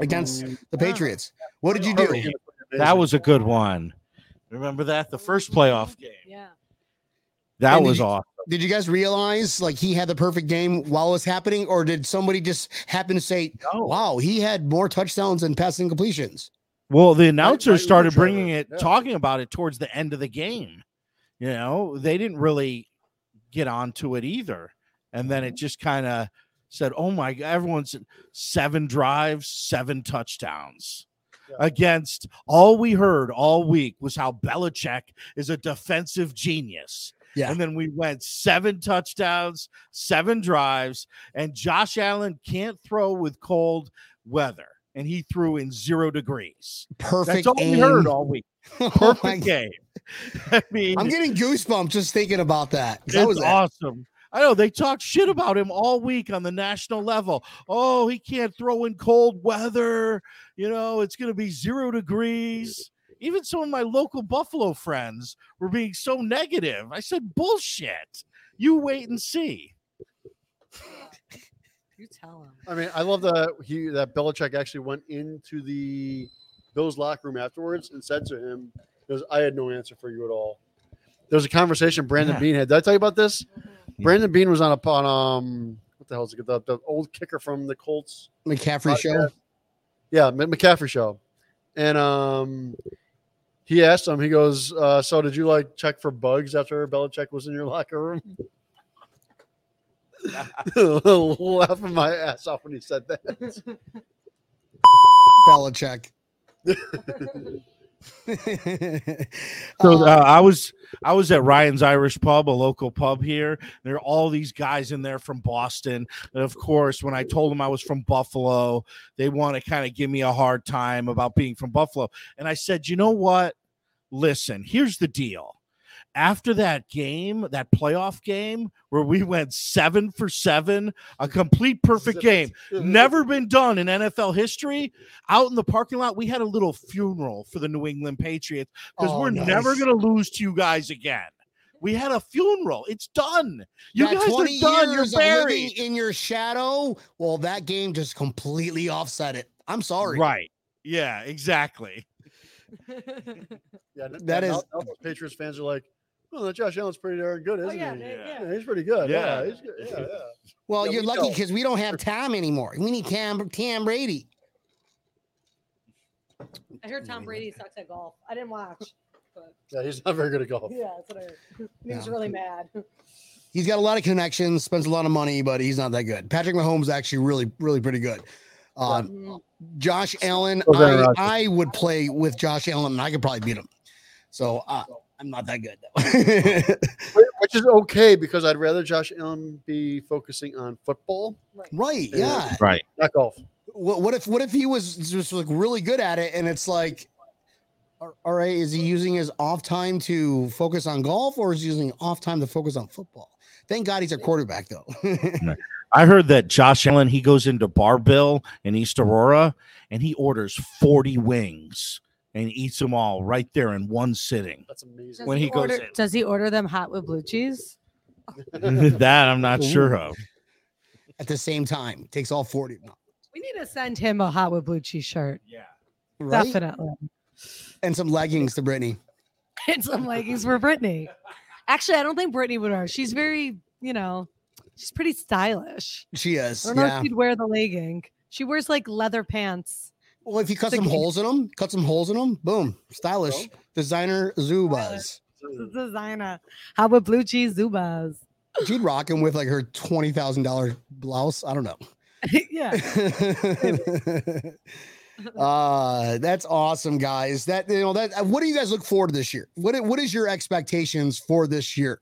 against Mm, the Ah. Patriots? What did you do? that was a good one. Remember that the first playoff game. yeah. That And was you- awesome. Did you guys realize like he had the perfect game while it was happening, or did somebody just happen to say, No. "Wow, he had more touchdowns and passing completions"? Well, the right, announcers started bringing it, yeah. talking about it towards the end of the game. You know, they didn't really get onto it either, and then Mm-hmm. it just kind of said, "Oh my god!" Everyone's seven drives, seven touchdowns. Yeah. Against all we heard all week was how Belichick is a defensive genius. Yeah. And then we went seven touchdowns, seven drives, and Josh Allen can't throw with cold weather. And he threw in zero degrees. Perfect. That's all we aim. heard all week. Oh Perfect game. I mean, I'm getting goosebumps just thinking about that. That was awesome. I know they talk shit about him all week on the national level. Oh, he can't throw in cold weather. You know, it's going to be zero degrees. Even some of my local Buffalo friends were being so negative. I said, bullshit. You wait and see. You tell him. I mean, I love that he that Belichick actually went into the Bills locker room afterwards and said to him, "Because I had no answer for you at all." There was a conversation Brandon Yeah. Bean had. Did I tell you about this? Mm-hmm. Brandon Beane was on a on um what the hell is it? The, the old kicker from the Colts. McAfee show. Yeah, McAfee show, and um. He asked him. He goes, uh, "So did you like check for bugs after Belichick was in your locker room?" Laughing my ass off when he said that. Belichick. So Uh, uh, I was I was at Ryan's Irish Pub, a local pub here. There are all these guys in there from Boston. And of course, when I told them I was from Buffalo, they want to kind of give me a hard time about being from Buffalo. And I said, you know what? Listen, here's the deal. After that game, that playoff game where we went seven for seven, a complete perfect game, never been done in NFL history. Out in the parking lot, we had a little funeral for the New England Patriots because Oh, we're never going to lose to you guys again. We had a funeral. It's done. You that guys are done. You're years of living buried. in your shadow. Well, that game just completely offset it. I'm sorry. Right. Yeah, exactly. Yeah, That that is- is. Now, Patriots fans are like, "Oh, that Josh Allen's pretty darn good, Oh, isn't yeah, he? Yeah. yeah. he's pretty good. Yeah. Yeah, he's good. Yeah, yeah. Well, Yeah, you're we lucky because we don't have Tom anymore. We need Cam, Cam Brady. I heard Tom Brady sucks at golf. I didn't watch. But Yeah, he's not very good at golf. yeah, that's what I heard. He was really mad. He's got a lot of connections, spends a lot of money, but he's not that good. Patrick Mahomes is actually really, really pretty good. Uh, Mm. Josh Allen, Goes I, I would play with Josh Allen, and I could probably beat him. So uh, I'm not that good. Though. Which is okay because I'd rather Josh Allen be focusing on football, right? Yeah. Yeah. Right. not golf. What, what if what if he was just like really good at it, and it's like, all- all right, is he using his off time to focus on golf, or is he using off time to focus on football? Thank God he's a quarterback, though. I heard that Josh Allen he goes into Bar Bill in East Aurora and he orders 40 wings and eats them all right there in one sitting. That's amazing. Does When he goes order, in. does he order them hot with blue cheese? that I'm not sure of. at the same time, takes all forty. No, We need to send him a hot with blue cheese shirt. Yeah. right? Definitely. And some leggings to Brittany. And some leggings for Brittany. Actually, I don't think Brittany would wear. She's very, you know, she's pretty stylish. She is. I don't know Yeah. if she'd wear the legging. She wears like leather pants. Well, if you cut The some game- holes in them, cut some holes in them, boom, stylish. Designer Zubaz. Designer. How about blue cheese Zubaz? She'd rock him with like her twenty thousand dollar blouse. I don't know. yeah. uh that's awesome guys that you know that what do you guys look forward to this year what what is your expectations for this year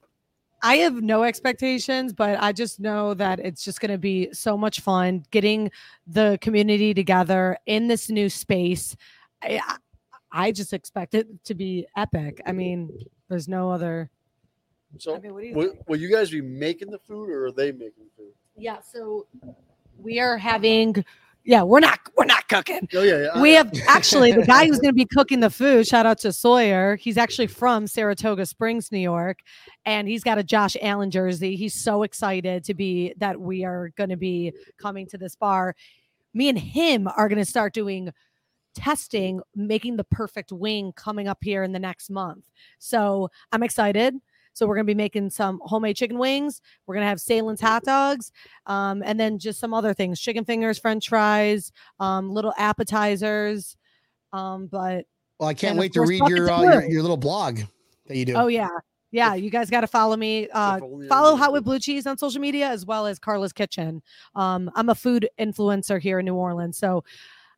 I have no expectations, but I just know that it's just going to be so much fun getting the community together in this new space. I, I- I just expect it to be epic. I mean, there's no other. So, I mean, what do you will, think? will you guys be making the food or are they making the food? Yeah, so we are having. Yeah, we're not we're not cooking. Oh yeah, yeah. We have actually the guy who's going to be cooking the food. Shout out to Sawyer. He's actually from Saratoga Springs, New York, and he's got a Josh Allen jersey. He's so excited to be that we are going to be coming to this bar. Me and him are going to start doing testing, making the perfect wing coming up here in the next month. So I'm excited. So we're going to be making some homemade chicken wings. We're going to have Sahlen's hot dogs, um, and then just some other things: chicken fingers, French fries, um, little appetizers. Um, but well i can't wait to read your, uh, your your little blog that you do oh yeah, yeah, you guys got to follow me. Uh, If only I follow. Hot with Blue Cheese on social media as well as Carla's Kitchen. Um, I'm a food influencer here in New Orleans, so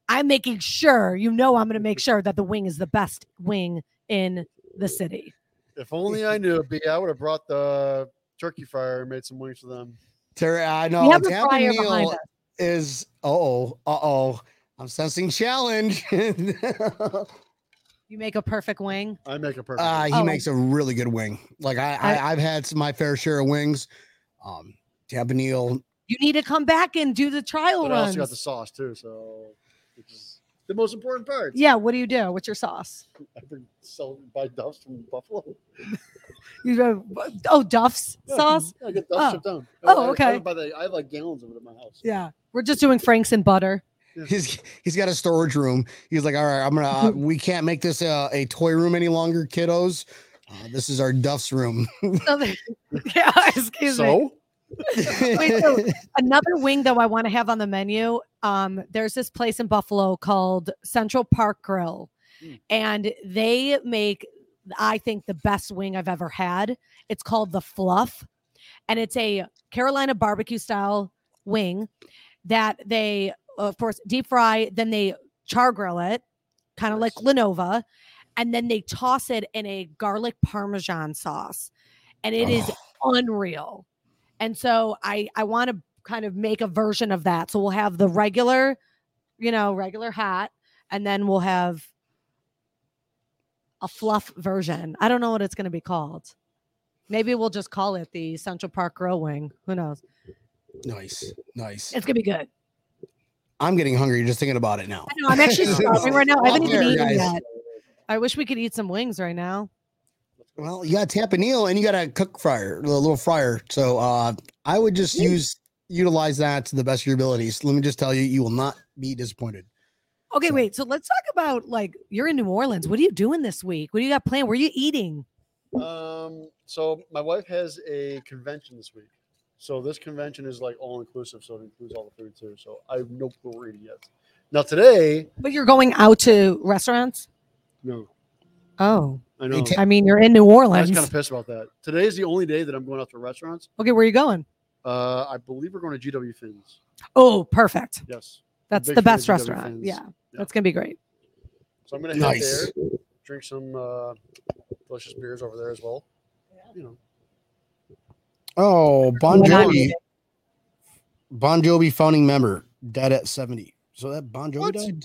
I'm making sure you know I'm going to make sure that the wing is the best wing in the city. If only I knew, B, I would have brought the turkey fryer and made some wings for them. Ter- i we know have a Tampa fryer behind is uh-oh uh-oh i'm sensing challenge You make a perfect wing. I make a perfect. uh he Oh. makes a really good wing like i, I I- i've had my fair share of wings um Tampa Neil, You need to come back and do the trial but I runs. also got the sauce too, so which is the most important part. yeah, what do you do? What's your sauce? I bring sell buy Duff's from Buffalo. You go, oh, Duff's Yeah, sauce. I get Duff's Oh. shipped down. Oh, I- I okay. don't buy the- I have like gallons of it in my house. Yeah, we're just doing Frank's and butter. he's he's got a storage room. He's like, all right, I'm gonna. Uh, we can't make this uh, a toy room any longer, kiddos. Uh, this is our Duff's room. So they- yeah, excuse me. Wait, so another wing though I want to have on the menu. Um, there's this place in Buffalo called Central Park Grill, Mm. and they make, I think, the best wing I've ever had. It's called the Fluff, and it's a Carolina barbecue style wing that they, of course, deep fry. Then they char grill it, kind of like La Nova, and then they toss it in a garlic parmesan sauce, and it is unreal. And so I I want to kind of make a version of that. So we'll have the regular, you know, regular hat, and then we'll have a fluff version. I don't know what it's going to be called. Maybe we'll just call it the Central Park Grill Wing. Who knows? nice, nice. It's gonna be good. I'm getting hungry just thinking about it now. I know. I'm actually starving right now. I haven't even eaten yet. I wish we could eat some wings right now. Well, you got Tampa Neil and you got a cook fryer, a little fryer. So uh, I would just use utilize that to the best of your abilities. Let me just tell you, you will not be disappointed. Okay, So- wait. So let's talk about like you're in New Orleans. What are you doing this week? What do you got planned? Where are you eating? Um, so my wife has a convention this week. So this convention is like all inclusive, so it includes all the food too. So I have no clue where we're eating yet. Now today, But you're going out to restaurants? no, Oh, I know. I mean, you're in New Orleans. I was Orleans. kind of pissed about that. Today is the only day that I'm going out to restaurants. okay, where are you going? Uh, I believe we're going to GW Fins. Oh, perfect. Yes. That's big the fan of best GW restaurant. Fins. Yeah, that's gonna be great. So I'm gonna head Nice. there, drink some uh, delicious beers over there as well. You know, Oh, Bon When I'm Jovi. eating. Bon Jovi founding member, dead at 70. So that Bon Jovi What? died?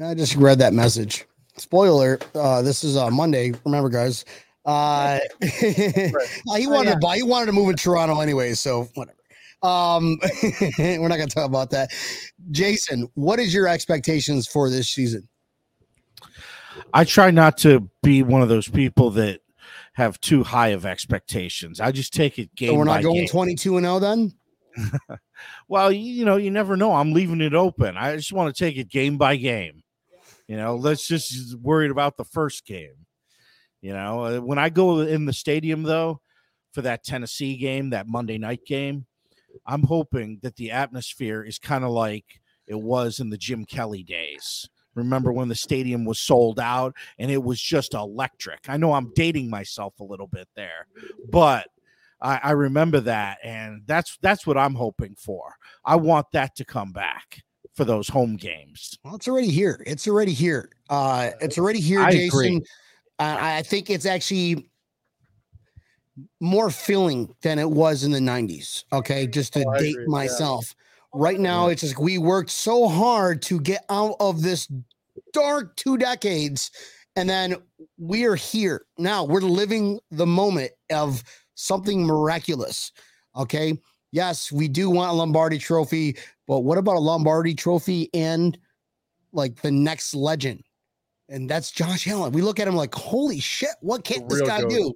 I just read that message. Spoiler, uh, this is uh, Monday. Remember, guys. Uh, he wanted yeah. to buy, he wanted to move in Toronto anyway, so whatever. Um, we're not gonna talk about that. Jason, what is your expectations for this season? I try not to be one of those people that have too high of expectations. I just take it game So we're by not going 22 and 0 then? Well, you, you know, you never know. I'm leaving it open. I just want to take it game by game. You know, let's just worried about the first game. You know, Uh, when I go in the stadium though for that Tennessee game, that Monday night game, I'm hoping that the atmosphere is kind of like it was in the Jim Kelly days. Remember when the stadium was sold out and it was just electric? I know I'm dating myself a little bit there, but I, I remember that, and that's that's what I'm hoping for. I want that to come back for those home games. Well, it's already here. It's already here. Uh, it's already here, I Jason. agree. Uh, I think it's actually more filling than it was in the 90s. Okay. Just to Oh, date agree, yeah. myself. Right now, it's just we worked so hard to get out of this dark two decades. And then we are here. Now we're living the moment of something miraculous. Okay. Yes, we do want a Lombardi trophy, but what about a Lombardi trophy and like the next legend? And that's Josh Allen. We look at him like, holy shit, what can The this guy goat. do?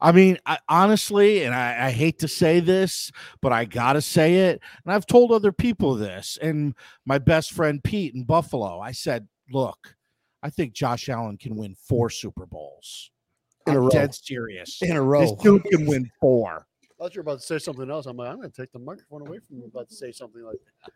I mean, I, honestly, and I, I hate to say this, but I gotta say it, and I've told other people this, and my best friend Pete in Buffalo, I said, "Look, I think Josh Allen can win four Super Bowls. In a I'm row. dead serious. In a row, This row. dude can win four. I thought you were about to say something else. I'm like, I'm going to take the microphone away from you. About to say something like that.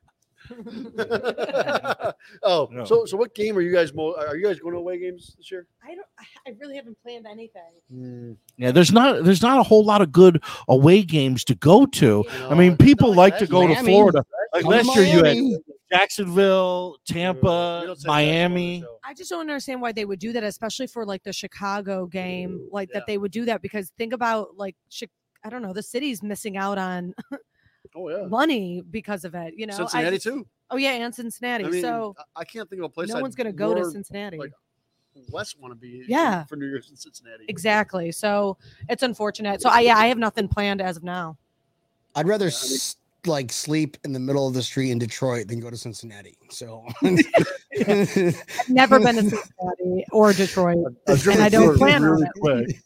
oh, No. so so what game are you guys? Mo- are you guys going to away games this year? I don't. I really haven't planned anything. Hmm, Yeah, there's not there's not a whole lot of good away games to go to. I mean, people not like to go year. to Florida. Like Come to last year, you had Jacksonville, Tampa, don't say that on the Miami. I just don't understand why they would do that, especially for like the Chicago game, like Yeah. that they would do that because think about like Chi- I don't know, the city's missing out on Oh yeah, money because of it. You know, Cincinnati just- too. Oh yeah, and Cincinnati. I mean, so I- I can't think of a place. no I'd one's gonna go to Cincinnati. like, Less want to be. Yeah. for New Year's in Cincinnati. exactly. So it's unfortunate. So I yeah, I have nothing planned as of now. I'd rather Yeah, I mean- s- like sleep in the middle of the street in Detroit than go to Cincinnati. So I've never been to Cincinnati or Detroit. I've driven I don't through it plan on it. quick.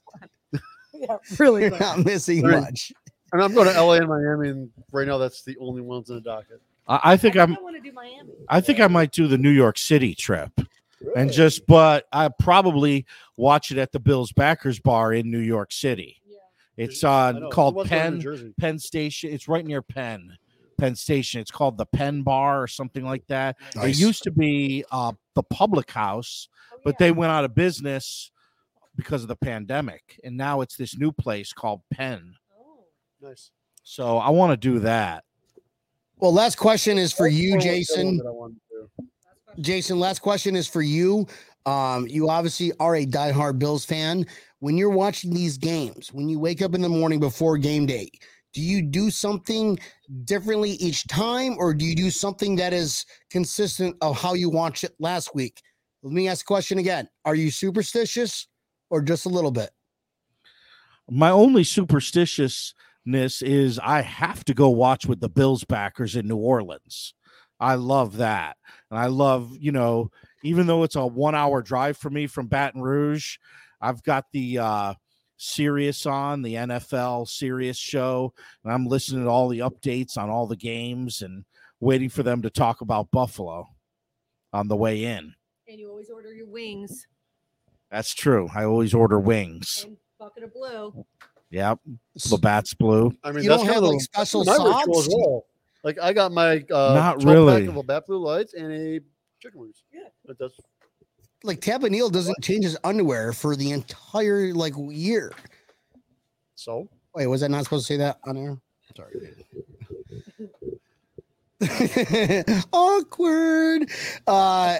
yeah, really. you're not missing Right. much. And I'm going to LA and Miami, and right now that's the only ones in the docket. I, I think I'm. I want to do Miami. I think I might do the New York City trip and just, but I probably watch it at the Bills Backers Bar in New York City. Yeah. It's on called who wants to go to New Penn Penn Station. It's right near Penn. Penn Station. It's called the Penn Bar or something like that. Nice. It used to be uh, the Public House, but they went out of business because of the pandemic, and now it's this new place called Penn. Nice. So I want to do that. Well, last question is for you, Jason. that I wanted to do. Jason, last question is for you. Um, you obviously are a diehard Bills fan. When you're watching these games, when you wake up in the morning before game day, do you do something differently each time, or do you do something that is consistent of how you watched it last week? Let me ask the question again. Are you superstitious or just a little bit? My only superstitiousness is I have to go watch with the Bills backers in New Orleans. I love that. And I love, you know, even though it's a one hour drive for me from Baton Rouge, I've got the uh Sirius on, the NFL Sirius show, and I'm listening to all the updates on all the games and waiting for them to talk about Buffalo on the way in. And you always order your wings That's true. I always order wings. and bucket of blue. Yep. Labatt's blue. I mean, You that's don't have like special my ritual sauce? as well. Like I got my uh, Not 12 really. pack of Labatt Blue Lights and a chicken wings. Yeah, but that's Like Tampa Neil doesn't change his underwear for the entire like year. so. Wait, was I not supposed to say that on air? Sorry. Awkward. Uh,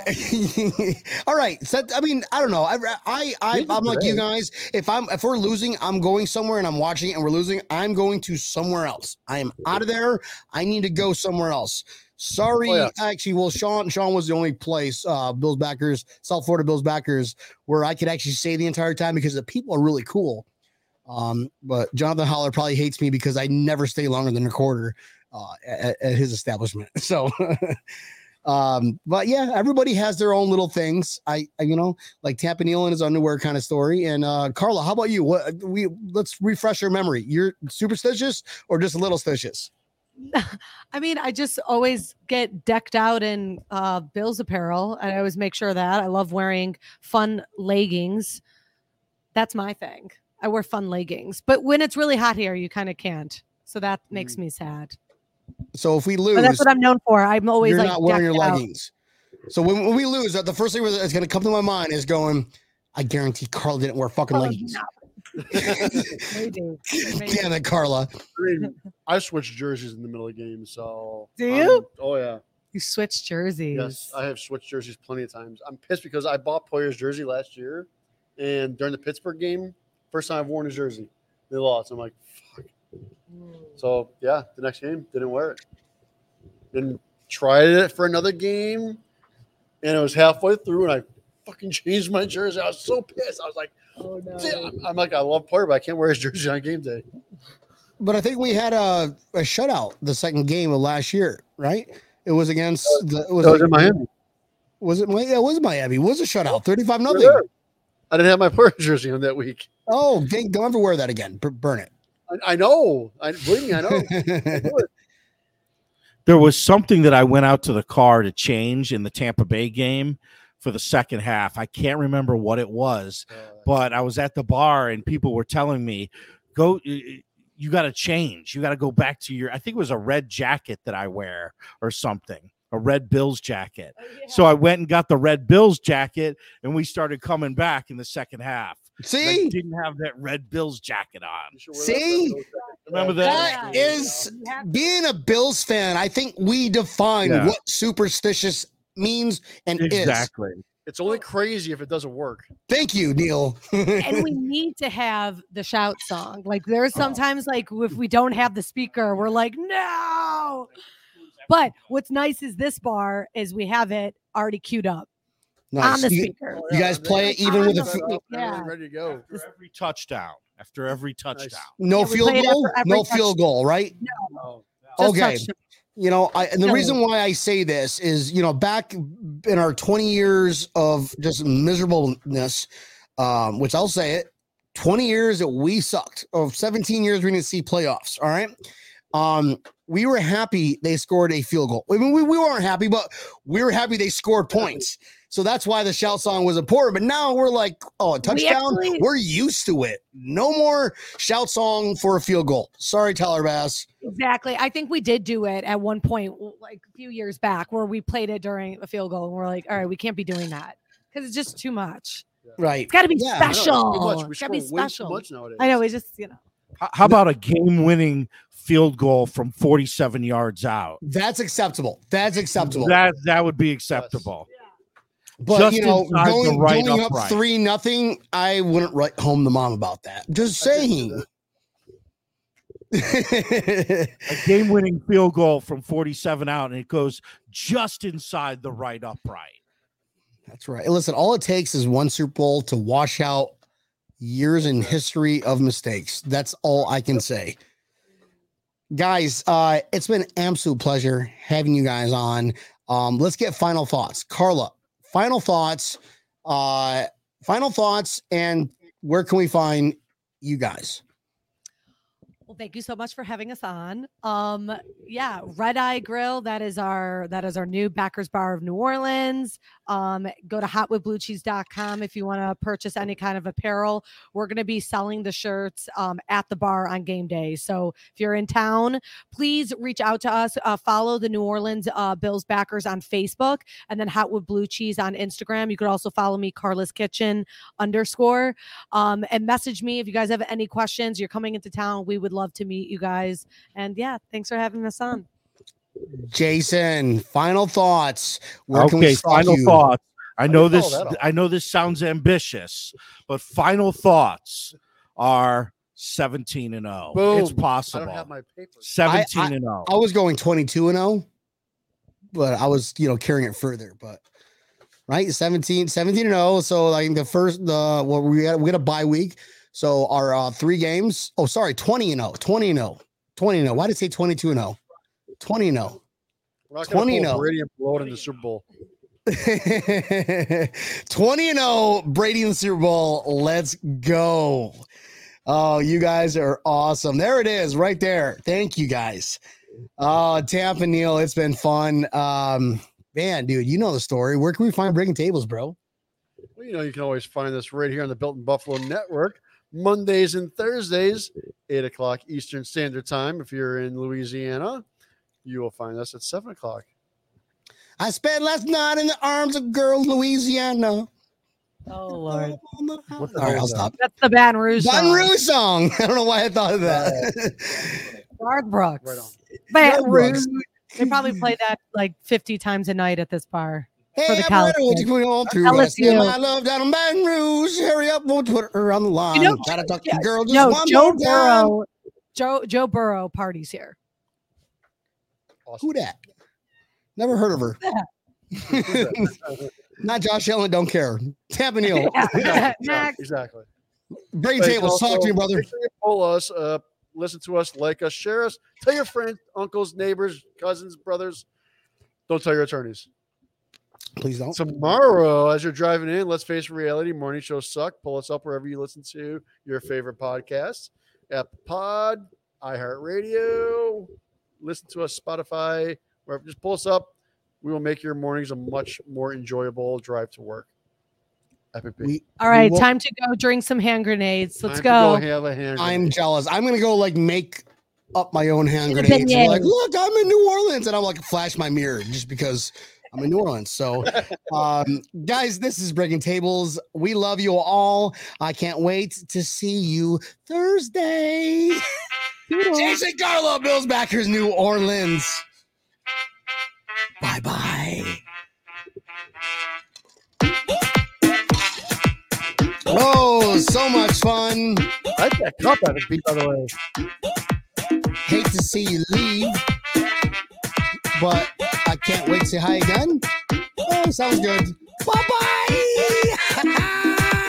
all right. So I mean, I don't know. I I, I i'm like you guys. If I'm if we're losing, I'm going somewhere and I'm watching it and we're losing. I'm going to somewhere else. I am out of there. I need to go somewhere else. Sorry, Oh, yeah. actually. Well, Sean Sean was the only place, uh, Bills backers, South Florida Bills backers, where I could actually stay the entire time because the people are really cool. Um, but Jonathan Holler probably hates me because I never stay longer than a quarter uh, at, at his establishment. So, um, but yeah, everybody has their own little things. I, I you know, like Tampa Neil in his underwear kind of story. And uh, Carla, how about you? What we let's refresh your memory. You're superstitious or just a little stitious? I mean, I just always get decked out in uh, Bill's apparel. and I always make sure that I love wearing fun leggings. That's my thing. I wear fun leggings, but when it's really hot here, you kind of can't. So that makes me sad. So if we lose, But that's what I'm known for. I'm always you're like not wearing your decked out. leggings. So when, when we lose, the first thing that's going to come to my mind is going. I guarantee Carla didn't wear fucking Oh, leggings. no. Maybe. Maybe. Damn it, Carla. I mean, I switch jerseys in the middle of games, so Do I'm- you? oh yeah, You switch jerseys. yes, I have switched jerseys plenty of times. I'm pissed because I bought Poyer's jersey last year, and during the Pittsburgh game, first time I've worn his jersey, they lost. I'm like, fuck. Mm. So yeah, the next game didn't wear it. Then tried it for another game, and it was halfway through, and I fucking changed my jersey. I was so pissed. I was like, oh no. "Damn." I'm like, I love Poyer, but I can't wear his jersey on game day. But I think we had a, a shutout the second game of last year, right? It was against the it was, That was like- in Miami. was it Mi- yeah, it was Miami. It was a shutout, 35 We nothing. I didn't have my Poyer jersey on that week. Oh, dang, don't ever wear that again. burn burn I, I know. I believe me, I know. I it. do it. there was something that I went out to the car to change in the Tampa Bay game for the second half. I can't remember what it was, oh, but I was at the bar and people were telling me, "Go, you got to change. You got to go back to your." I think it was a red jacket that I wear or something, a red Bills jacket. Oh, so I went and got the red Bills jacket, and we started coming back in the second half. And I See, didn't have that red Bills jacket on. You should wear See? that. Remember that? that is being a Bills fan. I think we define Yeah. what superstitious means and is. Exactly. It's only crazy if it doesn't work. Thank you, Neil. and we need to have the shout song. Like there's oh. sometimes like if we don't have the speaker, we're like, no. But what's nice is this bar is we have it already queued up on the You, speaker. you guys play it even with the a f- f- Yeah. ready to go. After every touchdown. After every touchdown. no Yeah, field goal, no touch- field goal, right? Oh, Just okay. touchdown. You know, I, and the No. reason why I say this is, you know, back in our 20 years of just miserableness, um, which I'll say it, 20 years that we sucked, of 17 years we didn't see playoffs. All right. Um, we were happy they scored a field goal. I mean, we, we weren't happy, but we were happy they scored points. So that's why the shout song was important. But now we're like, oh, a touchdown. actually- we're used to it. No more shout song for a field goal. Sorry, Tyler Bass. Exactly. I think we did do it at one point, like a few years back, where we played it during a field goal, and we're like, all right, we can't be doing that because it's just too much. Right. It's got to be Yeah, I know, it's special. It's got to be score way too special. much. I know. We just, you know, How about a game-winning field goal from 47 yards out? That's acceptable. That's acceptable. That that would be acceptable. But just you know, going, right going up upright. three nothing, I wouldn't write home to mom about that. Just saying. A game-winning field goal from 47 out, and it goes just inside the right upright. That's right. Listen, all it takes is one Super Bowl to wash out years in history of mistakes. That's all I can say. Guys, uh, it's been an absolute pleasure having you guys on. Um, let's get final thoughts. Carla, final thoughts. Uh, final thoughts, and where can we find you guys? Well, thank you so much for having us on. Um, yeah, Red Eye Grill. That is our that is our new Backers Bar of New Orleans. Um, go to hotwithbluecheese.com if you want to purchase any kind of apparel. We're going to be selling the shirts um, at the bar on game day. So if you're in town, please reach out to us. Uh, follow the New Orleans uh, Bills backers on Facebook, and then Hot with Blue Cheese on Instagram. You could also follow me, Carla's Kitchen underscore, um, and message me if you guys have any questions. You're coming into town. We would love to meet you guys. And yeah, thanks for having us on. Jason, final thoughts. Where can we okay, final you? thoughts. I know you this. follow that up? I know this sounds ambitious, but final thoughts are seventeen and zero. It's Boom. I possible. don't have my papers. Seventeen and oh. zero. I was going 22 and 0, but I was, you know, carrying it further. But right, 17, 17 and 0. So like the first, the what we got, we got a bye week. So our uh, three games. Oh, sorry, 20 and 0, 20 and 0, 20 and 0. Why did I say 22 and 0? 20 and 0. We're not 20 pull no. Brady and blow it in the Super Bowl. 20 and 0 Brady in the Super Bowl. Let's go. Oh, you guys are awesome. There it is, right there. Thank you guys. Oh, Tampa Neil, it's been fun. Um, man, dude, you know the story. Where can we find breaking tables, bro? Well, you know, you can always find us right here on the Built in Buffalo Network, Mondays and Thursdays, 8 o'clock Eastern Standard Time. If you're in Louisiana, you will find us at 7 o'clock. I spent last night in the arms of girls, Louisiana. Oh Lord, What the All right, I'll stop. that's the Baton Rouge. Baton song. Rouge song. I don't know why I thought of that. Garth Brooks. Right on. Baton Garth Brooks. Rouge. They probably play that like 50 times a night at this bar. Hey, For the I'm college ready. What kids. you put on through? LSU. I see my love down in Baton Rouge. Hurry up, won't put her on the line? You know, Gotta talk to yeah, the girl just No, one Joe more time. Burrow. Joe Joe Burrow parties here. Awesome. Who that? Never heard of her. Not Josh Allen. Don't care. Tampa Neil. Yeah. Exactly. Next. exactly. Breaking Thanks tables. Talk to also. me, brother. Make sure you follow us, uh, listen to us, like us, share us, tell your friends, uncles, neighbors, cousins, brothers. Don't tell your attorneys. Please don't. Tomorrow, as you're driving in, let's face reality. Morning shows suck. Pull us up wherever you listen to your favorite podcasts. Apple Pod, iHeartRadio. Listen to us, Spotify. Wherever. Just pull us up. We will make your mornings a much more enjoyable drive to work. Epic. We- All right, will- time to go drink some hand grenades. Let's Time to go. have a hand. I'm grenade. jealous. I'm gonna go like make up my own hand grenades. and beignet. like, look, I'm in New Orleans, and I'm like flash my mirror just because I'm in New Orleans. So, um, guys, this is breaking tables. We love you all. I can't wait to see you Thursday. Jason Carla, Bills backers, New Orleans. Bye bye. Oh, so much fun. I like that cup at beat, by the way. Hate to see you leave, but I can't wait to say hi again. Oh, sounds good. Bye bye.